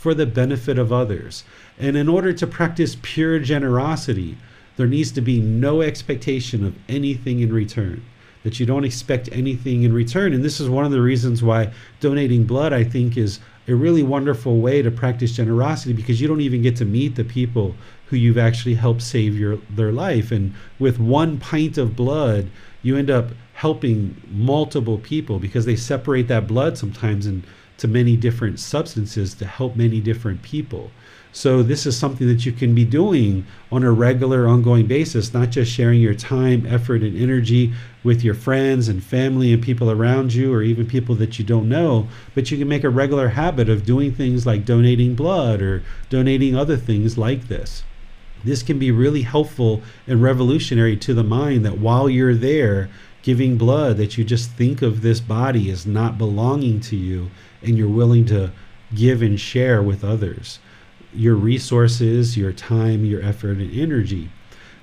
for the benefit of others. And in order to practice pure generosity, there needs to be no expectation of anything in return. That you don't expect anything in return. And this is one of the reasons why donating blood, I think, is a really wonderful way to practice generosity because you don't even get to meet the people who you've actually helped save your their life. And with one pint of blood, you end up helping multiple people because they separate that blood sometimes into many different substances to help many different people. So this is something that you can be doing on a regular, ongoing basis, not just sharing your time, effort, and energy with your friends and family and people around you, or even people that you don't know, but you can make a regular habit of doing things like donating blood or donating other things like this. This can be really helpful and revolutionary to the mind that while you're there giving blood, that you just think of this body as not belonging to you and you're willing to give and share with others your resources, your time, your effort, and energy.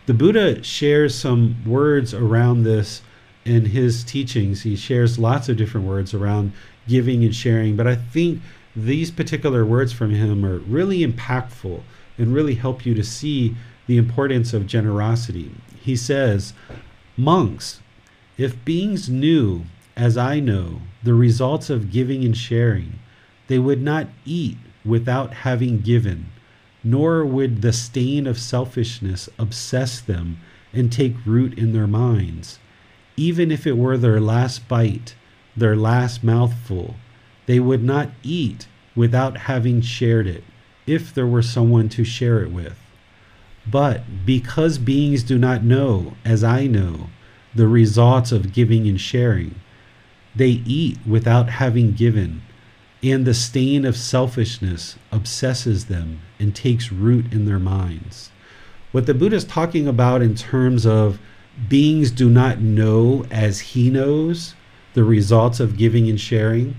The Buddha shares some words around this in his teachings. He shares lots of different words around giving and sharing, but I think these particular words from him are really impactful and really help you to see the importance of generosity. He says, Monks, if beings knew, as I know, the results of giving and sharing, they would not eat without having given, nor would the stain of selfishness obsess them and take root in their minds. Even if it were their last bite, their last mouthful, they would not eat without having shared it, if there were someone to share it with. But because beings do not know, as I know, the results of giving and sharing, they eat without having given and the stain of selfishness obsesses them and takes root in their minds. What the Buddha is talking about in terms of beings do not know as he knows the results of giving and sharing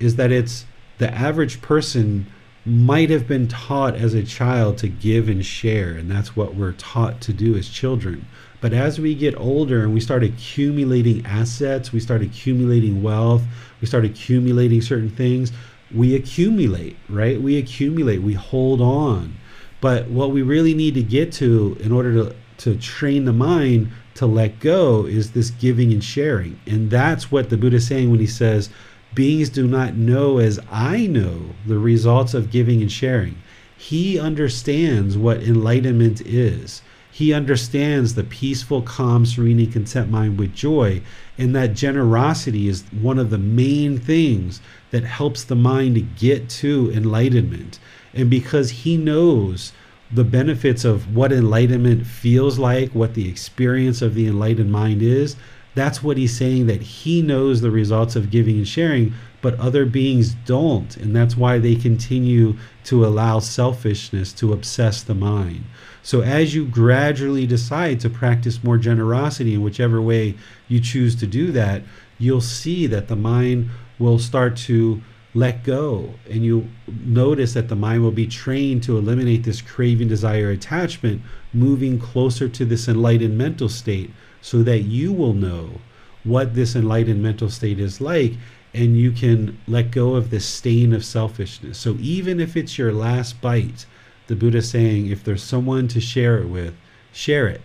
is that it's the average person might have been taught as a child to give and share, and that's what we're taught to do as children. But as we get older and we start accumulating assets, we start accumulating wealth, we start accumulating certain things, we accumulate, right? We accumulate, we hold on. But what we really need to get to in order to, to train the mind to let go is this giving and sharing. And that's what the Buddha is saying when he says, Beings do not know as I know the results of giving and sharing. He understands what enlightenment is. He understands the peaceful, calm, serene, content mind with joy, and that generosity is one of the main things that helps the mind to get to enlightenment. And because he knows the benefits of what enlightenment feels like, what the experience of the enlightened mind is, that's what he's saying that he knows the results of giving and sharing, but other beings don't. And that's why they continue to allow selfishness to obsess the mind. So, as you gradually decide to practice more generosity in whichever way you choose to do that, you'll see that the mind will start to let go. And you notice that the mind will be trained to eliminate this craving desire attachment moving closer to this enlightened mental state so that you will know what this enlightened mental state is like and you can let go of this stain of selfishness. So even if it's your last bite the buddha saying if there's someone to share it with share it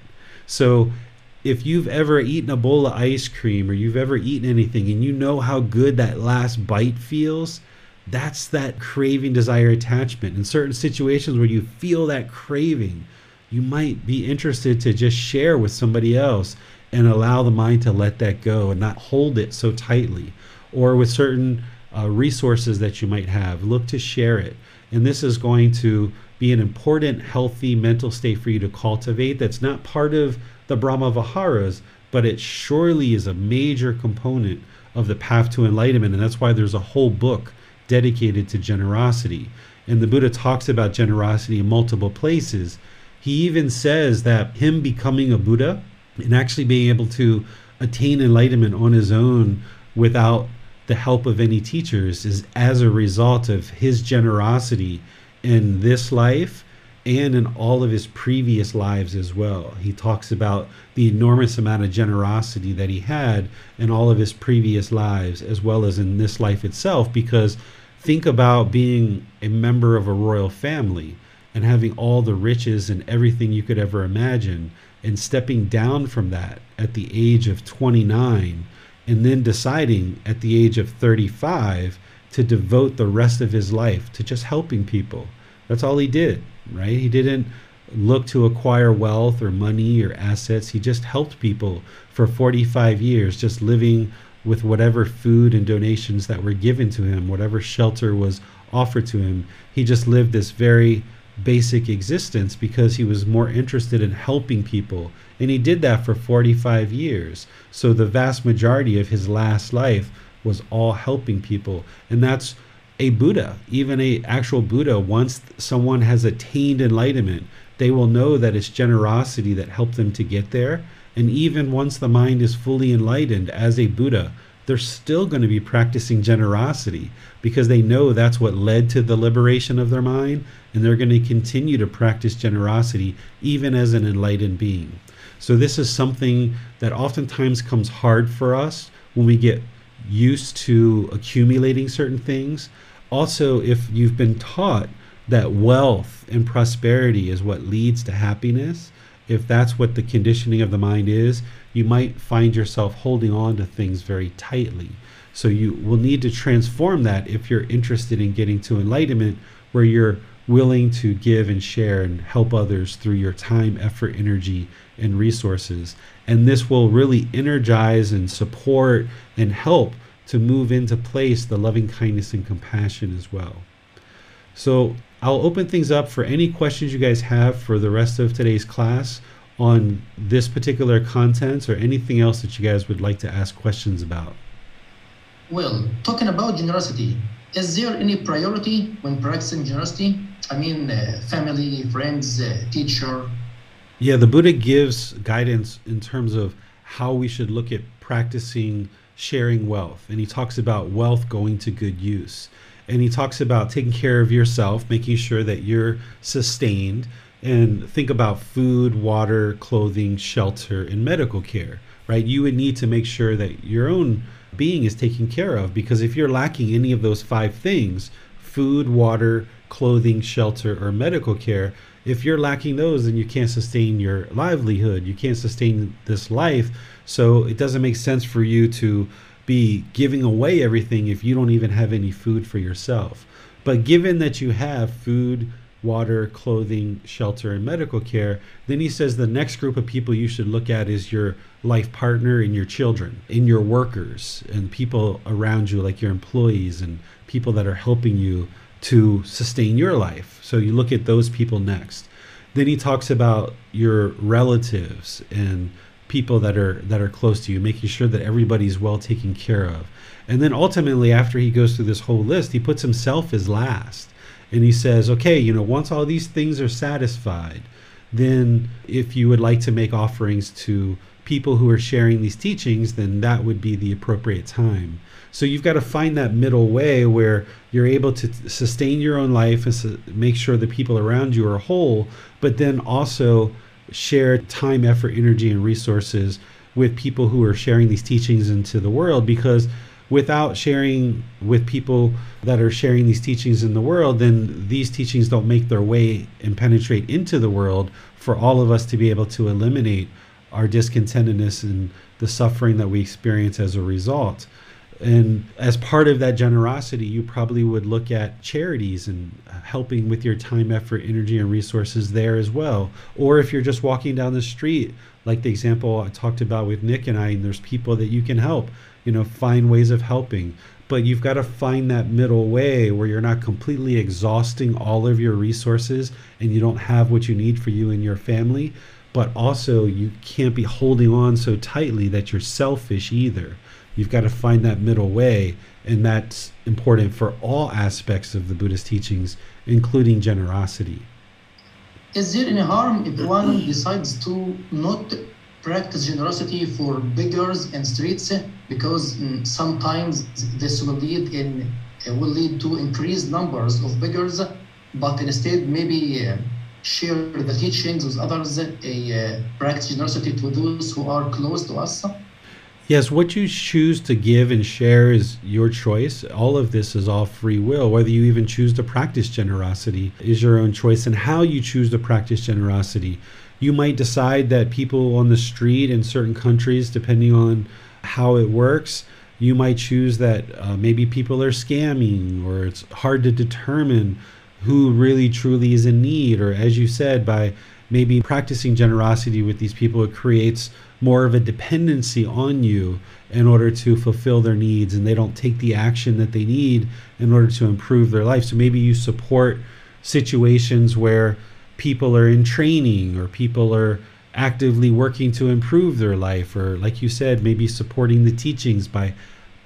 so if you've ever eaten a bowl of ice cream or you've ever eaten anything and you know how good that last bite feels, that's that craving, desire, attachment. In certain situations where you feel that craving, you might be interested to just share with somebody else and allow the mind to let that go and not hold it so tightly. Or with certain uh, resources that you might have, look to share it. And this is going to be an important, healthy mental state for you to cultivate that's not part of the Brahma Viharas, but it surely is a major component of the path to enlightenment. And that's why there's a whole book dedicated to generosity. And the Buddha talks about generosity in multiple places. He even says that him becoming a Buddha and actually being able to attain enlightenment on his own without the help of any teachers is as a result of his generosity in this life and in all of his previous lives as well. He talks about the enormous amount of generosity that he had in all of his previous lives, as well as in this life itself, because think about being a member of a royal family and having all the riches and everything you could ever imagine, and stepping down from that at the age of 29, and then deciding at the age of 35 to devote the rest of his life to just helping people. That's all he did right? He didn't look to acquire wealth or money or assets. He just helped people for 45 years, just living with whatever food and donations that were given to him, whatever shelter was offered to him. He just lived this very basic existence because he was more interested in helping people. And he did that for 45 years. So the vast majority of his last life was all helping people. And that's a Buddha, even a actual Buddha, once someone has attained enlightenment, they will know that it's generosity that helped them to get there. And even once the mind is fully enlightened as a Buddha, they're still going to be practicing generosity because they know that's what led to the liberation of their mind. And they're going to continue to practice generosity even as an enlightened being. So, this is something that oftentimes comes hard for us when we get used to accumulating certain things. Also, if you've been taught that wealth and prosperity is what leads to happiness, if that's what the conditioning of the mind is, you might find yourself holding on to things very tightly. So you will need to transform that if you're interested in getting to enlightenment, where you're willing to give and share and help others through your time, effort, energy, and resources. And this will really energize and support and help to move into place the loving kindness and compassion as well. So I'll open things up for any questions you guys have for the rest of today's class on this particular content or anything else that you guys would like to ask questions about. Well, talking about generosity, is there any priority when practicing generosity? I mean, uh, family, friends, uh, teacher. Yeah, the Buddha gives guidance in terms of how we should look at practicing sharing wealth. And he talks about wealth going to good use and he talks about taking care of yourself, making sure that you're sustained, and think about food, water, clothing, shelter, and medical care, right? You would need to make sure that your own being is taken care of because if you're lacking any of those five things food, water, clothing, shelter, or medical care if you're lacking those, then you can't sustain your livelihood. You can't sustain this life. So it doesn't make sense for you to be giving away everything if you don't even have any food for yourself. But given that you have food, water, clothing, shelter, and medical care, then he says the next group of people you should look at is your life partner and your children, and your workers, and people around you, like your employees and people that are helping you to sustain your life. So you look at those people next. Then he talks about your relatives and people that are that are close to you, making sure that everybody's well taken care of. And then ultimately, after he goes through this whole list, he puts himself as last. And he says, okay, you know, once all these things are satisfied, then if you would like to make offerings to people who are sharing these teachings, then that would be the appropriate time. So you've got to find that middle way where you're able to sustain your own life and make sure the people around you are whole, but then also share time, effort, energy, and resources with people who are sharing these teachings into the world because without sharing with people that are sharing these teachings in the world, then these teachings don't make their way and penetrate into the world for all of us to be able to eliminate our discontentedness and the suffering that we experience as a result. And as part of that generosity, you probably would look at charities and uh, helping with your time, effort, energy, and resources there as well. Or if you're just walking down the street, like the example I talked about with Nick and I, and there's people that you can help, you know, find ways of helping. But you've got to find that middle way where you're not completely exhausting all of your resources and you don't have what you need for you and your family. But also, you can't be holding on so tightly that you're selfish either You've got to find that middle way, and that's important for all aspects of the Buddhist teachings, including generosity. Is there any harm if one decides to not practice generosity for beggars and streets? Because mm, sometimes this will lead in will lead to increased numbers of beggars, but instead maybe uh, share the teachings with others, uh, practice generosity to those who are close to us. Yes, what you choose to give and share is your choice. All of this is all free will. Whether you even choose to practice generosity is your own choice, and how you choose to practice generosity. You might decide that people on the street in certain countries, depending on how it works, you might choose that uh, maybe people are scamming or it's hard to determine who really truly is in need, or as you said, by maybe practicing generosity with these people it creates more of a dependency on you in order to fulfill their needs and they don't take the action that they need in order to improve their life. So maybe you support situations where people are in training or people are actively working to improve their life or like you said maybe supporting the teachings by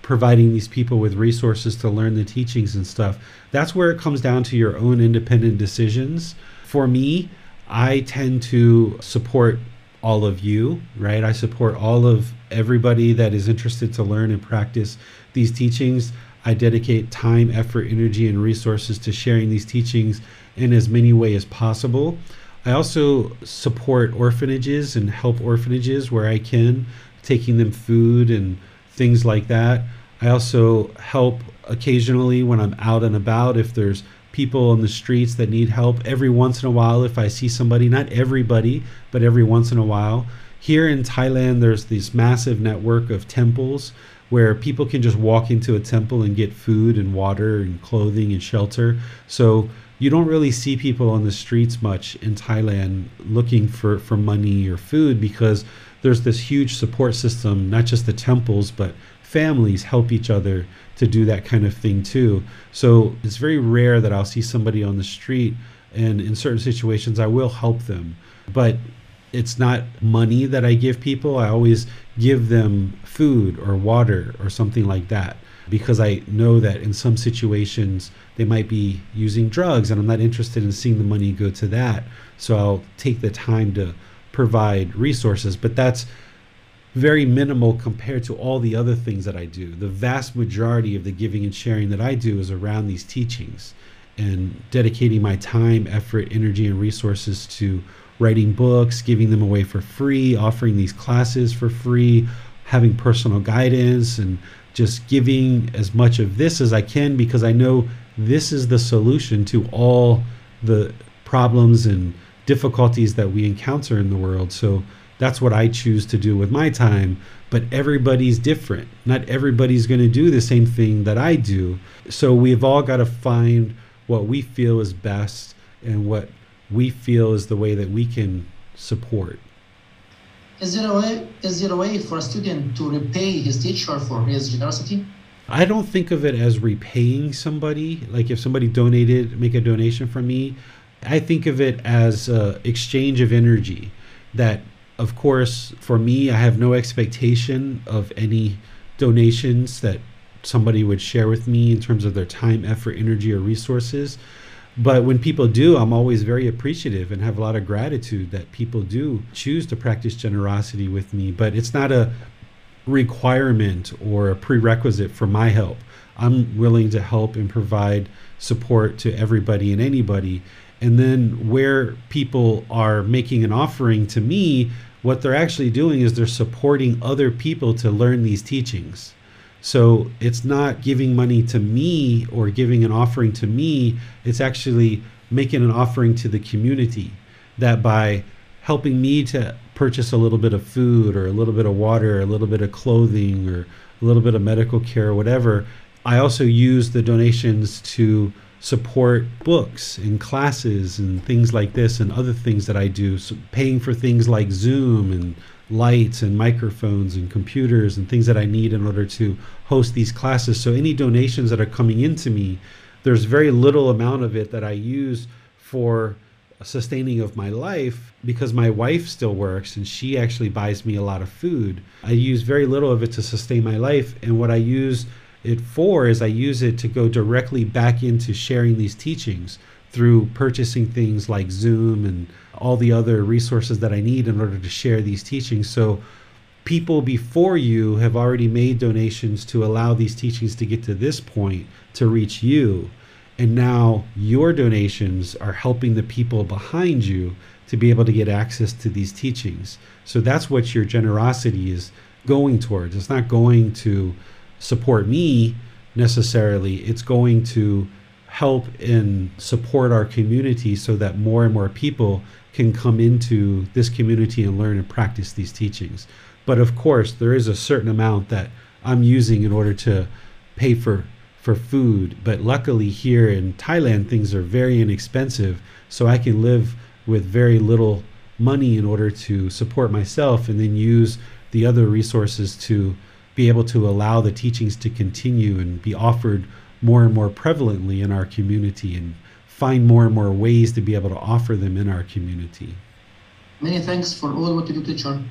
providing these people with resources to learn the teachings and stuff. That's where it comes down to your own independent decisions. For me i tend to support all of you, right? I support all of everybody that is interested to learn and practice these teachings. I dedicate time, effort, energy, and resources to sharing these teachings in as many ways as possible. I also support orphanages and help orphanages where I can, taking them food and things like that. I also help occasionally when I'm out and about if there's people on the streets that need help every once in a while if I see somebody, not everybody, but every once in a while. Here in Thailand, there's this massive network of temples where people can just walk into a temple and get food and water and clothing and shelter. So you don't really see people on the streets much in Thailand looking for, for money or food because there's this huge support system, not just the temples, but families help each other to do that kind of thing too. So it's very rare that I'll see somebody on the street and in certain situations I will help them. But it's not money that I give people. I always give them food or water or something like that because I know that in some situations they might be using drugs and I'm not interested in seeing the money go to that. So I'll take the time to provide resources. But that's very minimal compared to all the other things that I do. The vast majority of the giving and sharing that I do is around these teachings and dedicating my time, effort, energy, and resources to writing books, giving them away for free, offering these classes for free, having personal guidance, and just giving as much of this as I can because I know this is the solution to all the problems and difficulties that we encounter in the world. So that's what I choose to do with my time. But everybody's different. Not everybody's going to do the same thing that I do. So we've all got to find what we feel is best and what we feel is the way that we can support. Is there a way? Is there a way for a student to repay his teacher for his generosity? I don't think of it as repaying somebody. Like if somebody donated, make a donation from me, I think of it as a exchange of energy. That of course, for me, I have no expectation of any donations that somebody would share with me in terms of their time, effort, energy, or resources. But when people do, I'm always very appreciative and have a lot of gratitude that people do choose to practice generosity with me. But it's not a requirement or a prerequisite for my help. I'm willing to help and provide support to everybody and anybody. And then where people are making an offering to me, what they're actually doing is they're supporting other people to learn these teachings. So it's not giving money to me or giving an offering to me, it's actually making an offering to the community that by helping me to purchase a little bit of food or a little bit of water, or a little bit of clothing or a little bit of medical care or whatever, I also use the donations to support books and classes and things like this and other things that I do, so paying for things like Zoom and lights and microphones and computers and things that I need in order to host these classes. So any donations that are coming into me, there's very little amount of it that I use for sustaining of my life because my wife still works and she actually buys me a lot of food. I use very little of it to sustain my life and what I use it for is I use it to go directly back into sharing these teachings through purchasing things like Zoom and all the other resources that I need in order to share these teachings. So people before you have already made donations to allow these teachings to get to this point to reach you. And now your donations are helping the people behind you to be able to get access to these teachings. So that's what your generosity is going towards. It's not going to support me necessarily. It's going to help and support our community so that more and more people can come into this community and learn and practice these teachings. But of course, there is a certain amount that I'm using in order to pay for for food. But luckily here in Thailand things are very inexpensive, so I can live with very little money in order to support myself and then use the other resources to be able to allow the teachings to continue and be offered more and more prevalently in our community and find more and more ways to be able to offer them in our community. Many thanks for all what you do, teacher.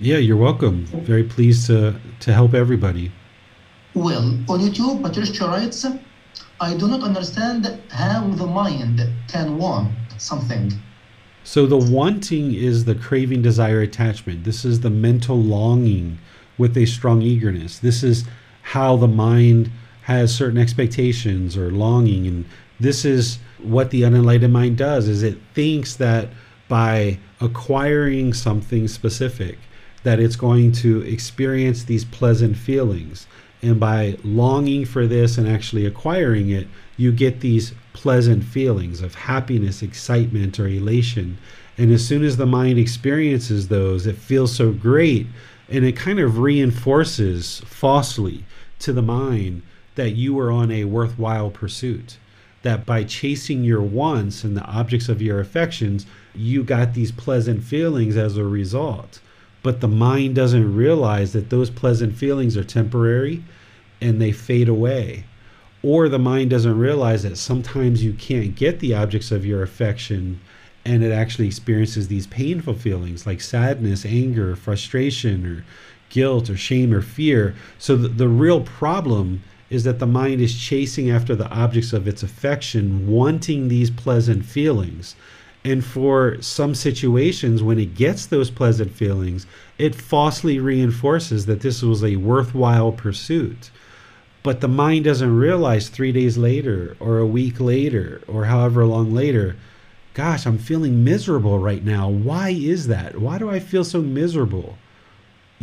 Yeah, you're welcome. Very pleased to, to help everybody. Well, on YouTube, Patricia writes, I do not understand how the mind can want something. So the wanting is the craving, desire, attachment. This is the mental longing with a strong eagerness. This is how the mind has certain expectations or longing and this is what the unenlightened mind does is it thinks that by acquiring something specific that it's going to experience these pleasant feelings and by longing for this and actually acquiring it you get these pleasant feelings of happiness excitement or elation and as soon as the mind experiences those it feels so great and it kind of reinforces falsely to the mind that you are on a worthwhile pursuit. That by chasing your wants and the objects of your affections, you got these pleasant feelings as a result. But the mind doesn't realize that those pleasant feelings are temporary and they fade away. Or the mind doesn't realize that sometimes you can't get the objects of your affection and it actually experiences these painful feelings like sadness, anger, frustration, or guilt, or shame, or fear. So the, the real problem is that the mind is chasing after the objects of its affection, wanting these pleasant feelings. And for some situations, when it gets those pleasant feelings, it falsely reinforces that this was a worthwhile pursuit. But the mind doesn't realize three days later, or a week later, or however long later, gosh, I'm feeling miserable right now. Why is that? Why do I feel so miserable?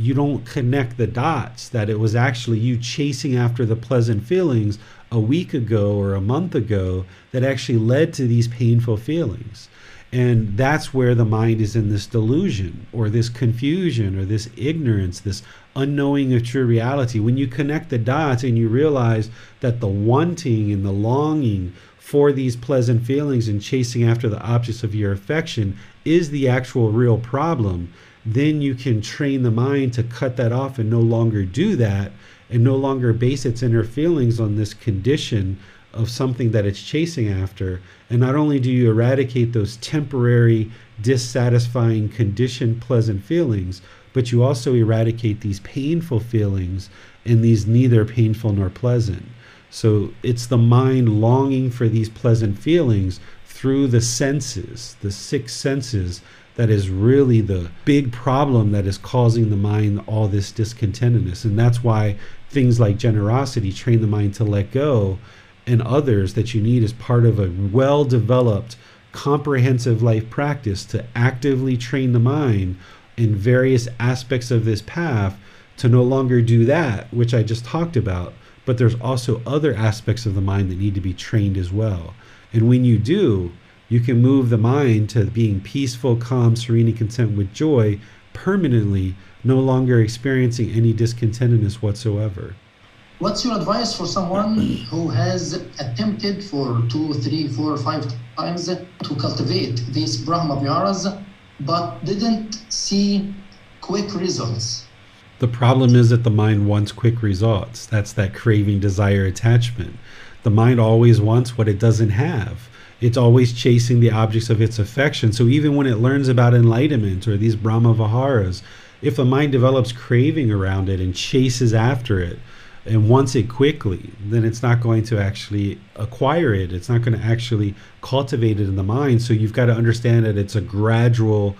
you don't connect the dots that it was actually you chasing after the pleasant feelings a week ago or a month ago that actually led to these painful feelings. And that's where the mind is in this delusion or this confusion or this ignorance, this unknowing of true reality. When you connect the dots and you realize that the wanting and the longing for these pleasant feelings and chasing after the objects of your affection is the actual real problem, then you can train the mind to cut that off and no longer do that and no longer base its inner feelings on this condition of something that it's chasing after. And not only do you eradicate those temporary, dissatisfying, conditioned, pleasant feelings, but you also eradicate these painful feelings and these neither painful nor pleasant. So it's the mind longing for these pleasant feelings through the senses, the six senses that is really the big problem that is causing the mind all this discontentedness. And that's why things like generosity train the mind to let go, and others that you need as part of a well developed, comprehensive life practice to actively train the mind in various aspects of this path to no longer do that, which I just talked about. But there's also other aspects of the mind that need to be trained as well. And when you do, you can move the mind to being peaceful, calm, serene, and content with joy permanently, no longer experiencing any discontentedness whatsoever. What's your advice for someone who has attempted for two, three, four, five times to cultivate these Brahma Viharas but didn't see quick results? The problem is that the mind wants quick results. That's that craving, desire, attachment. The mind always wants what it doesn't have it's always chasing the objects of its affection. So even when it learns about enlightenment or these Brahma Viharas, if the mind develops craving around it and chases after it and wants it quickly, then it's not going to actually acquire it. It's not going to actually cultivate it in the mind. So you've got to understand that it's a gradual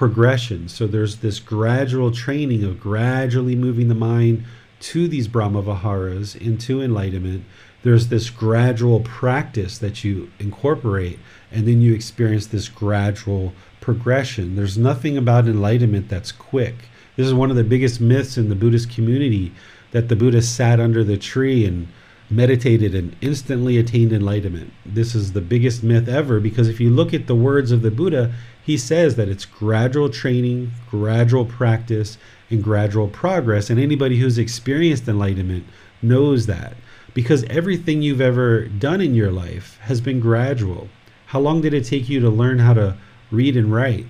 progression. So there's this gradual training of gradually moving the mind to these Brahma Viharas into enlightenment. There's this gradual practice that you incorporate and then you experience this gradual progression. There's nothing about enlightenment that's quick. This is one of the biggest myths in the buddhist community that the buddha sat under the tree and meditated and instantly attained enlightenment this is the biggest myth ever because if you look at the words of the buddha he says that it's gradual training gradual practice and gradual progress and anybody who's experienced enlightenment knows that because everything you've ever done in your life has been gradual. How long did it take you to learn how to read and write?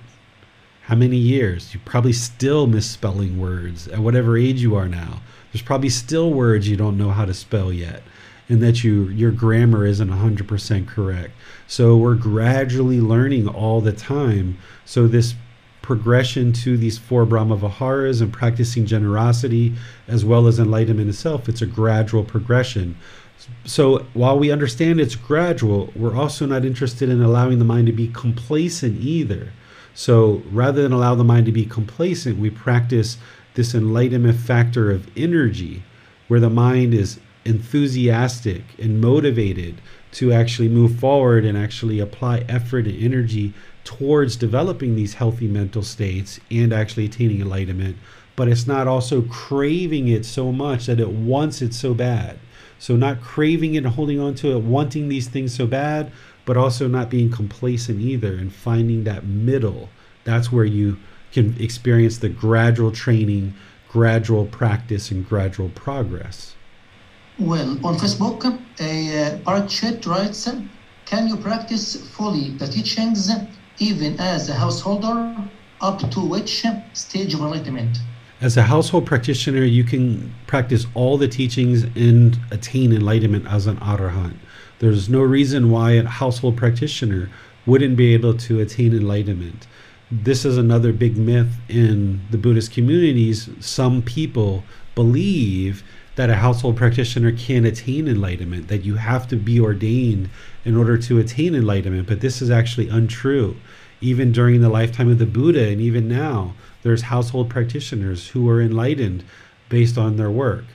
how many years? You're probably still misspelling words at whatever age you are now. There's probably still words you don't know how to spell yet and that you your grammar isn't 100% correct. So we're gradually learning all the time. So this progression to these four Brahma Viharas and practicing generosity as well as enlightenment itself, it's a gradual progression. So while we understand it's gradual, we're also not interested in allowing the mind to be complacent either. So rather than allow the mind to be complacent, we practice this enlightenment factor of energy where the mind is enthusiastic and motivated to actually move forward and actually apply effort and energy towards developing these healthy mental states and actually attaining enlightenment. But it's not also craving it so much that it wants it so bad. So not craving it and holding on to it wanting these things so bad but also not being complacent either and finding that middle. That's where you can experience the gradual training gradual practice and gradual progress well, on Facebook, a uh, writes, can you practice fully the teachings even as a householder up to which stage of enlightenment? As a household practitioner, you can practice all the teachings and attain enlightenment as an arahant. There's no reason why a household practitioner wouldn't be able to attain enlightenment. This is another big myth in the Buddhist communities. Some people believe that a household practitioner can attain enlightenment, that you have to be ordained in order to attain enlightenment. But this is actually untrue. Even during the lifetime of the Buddha, and even now, there's household practitioners who are enlightened based on their work.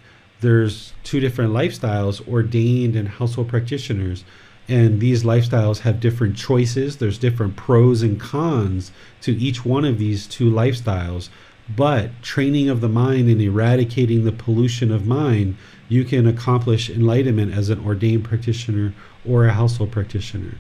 There's two different lifestyles, ordained and household practitioners. And these lifestyles have different choices. There's different pros and cons to each one of these two lifestyles but training of the mind and eradicating the pollution of mind, you can accomplish enlightenment as an ordained practitioner or a household practitioner.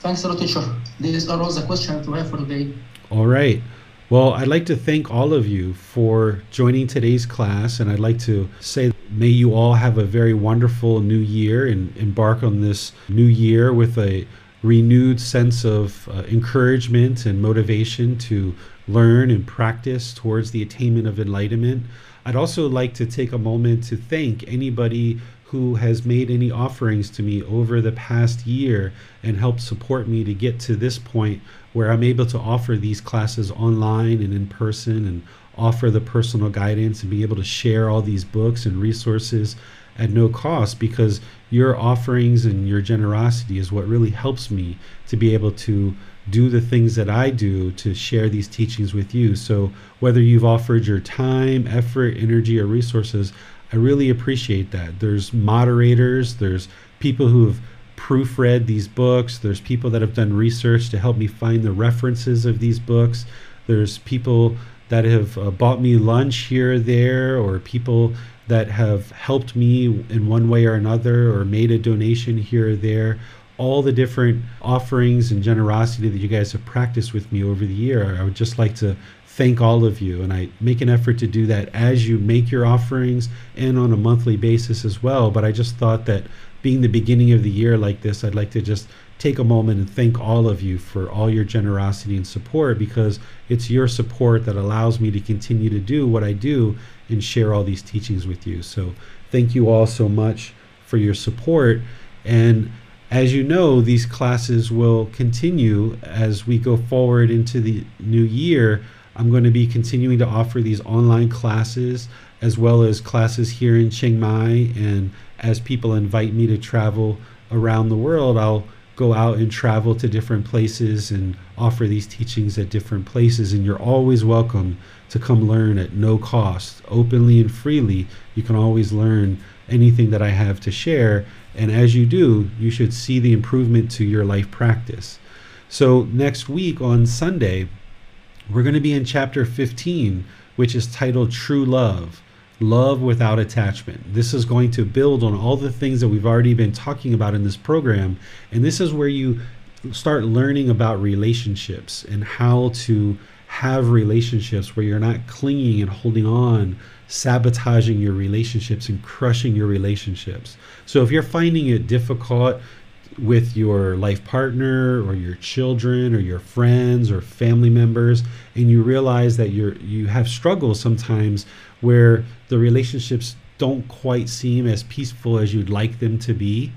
Thanks a lot, teacher. These are all the questions we have for today. All right. Well, I'd like to thank all of you for joining today's class, and I'd like to say, may you all have a very wonderful new year and embark on this new year with a renewed sense of uh, encouragement and motivation to learn and practice towards the attainment of enlightenment. I'd also like to take a moment to thank anybody who has made any offerings to me over the past year and helped support me to get to this point where I'm able to offer these classes online and in person and offer the personal guidance and be able to share all these books and resources at no cost because your offerings and your generosity is what really helps me to be able to do the things that I do to share these teachings with you. So, whether you've offered your time, effort, energy, or resources, I really appreciate that. There's moderators, there's people who have proofread these books, there's people that have done research to help me find the references of these books, there's people that have uh, bought me lunch here or there, or people that have helped me in one way or another, or made a donation here or there all the different offerings and generosity that you guys have practiced with me over the year. I would just like to thank all of you. And I make an effort to do that as you make your offerings and on a monthly basis as well. But I just thought that being the beginning of the year like this, I'd like to just take a moment and thank all of you for all your generosity and support because it's your support that allows me to continue to do what I do and share all these teachings with you. So thank you all so much for your support. And as you know, these classes will continue as we go forward into the new year. I'm going to be continuing to offer these online classes as well as classes here in Chiang Mai. And as people invite me to travel around the world, I'll go out and travel to different places and offer these teachings at different places. And you're always welcome to come learn at no cost, openly and freely. You can always learn anything that I have to share. And as you do, you should see the improvement to your life practice. So, next week on Sunday, we're going to be in chapter 15, which is titled True Love Love Without Attachment. This is going to build on all the things that we've already been talking about in this program. And this is where you start learning about relationships and how to have relationships where you're not clinging and holding on sabotaging your relationships and crushing your relationships. So if you're finding it difficult with your life partner or your children or your friends or family members and you realize that you're you have struggles sometimes where the relationships don't quite seem as peaceful as you'd like them to be.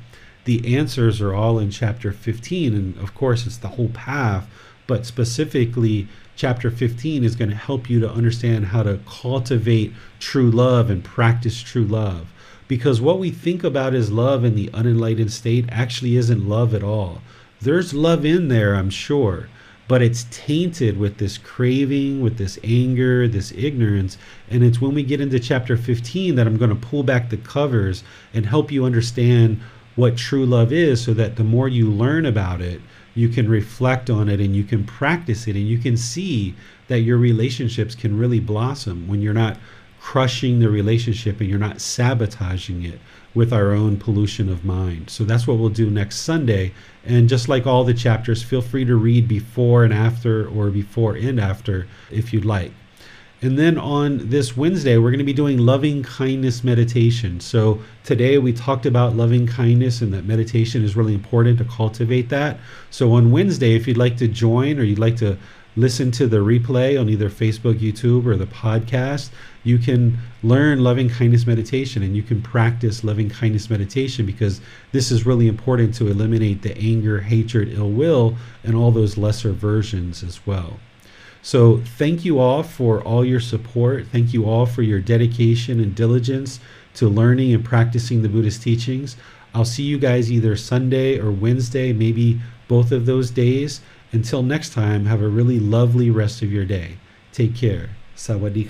The answers are all in chapter 15 and of course it's the whole path but specifically chapter 15 is going to help you to understand how to cultivate true love and practice true love. Because what we think about as love in the unenlightened state actually isn't love at all. There's love in there, I'm sure, but it's tainted with this craving, with this anger, this ignorance. And it's when we get into chapter 15 that I'm going to pull back the covers and help you understand what true love is so that the more you learn about it, you can reflect on it and you can practice it and you can see that your relationships can really blossom when you're not crushing the relationship and you're not sabotaging it with our own pollution of mind. So that's what we'll do next Sunday. And just like all the chapters, feel free to read before and after or before and after if you'd like. And then on this Wednesday, we're going to be doing loving kindness meditation. So today we talked about loving kindness and that meditation is really important to cultivate that. So on Wednesday, if you'd like to join or you'd like to listen to the replay on either Facebook, YouTube, or the podcast, you can learn loving kindness meditation and you can practice loving kindness meditation because this is really important to eliminate the anger, hatred, ill will, and all those lesser versions as well. So, thank you all for all your support. Thank you all for your dedication and diligence to learning and practicing the Buddhist teachings. I'll see you guys either Sunday or Wednesday, maybe both of those days. Until next time, have a really lovely rest of your day. Take care. Sawadee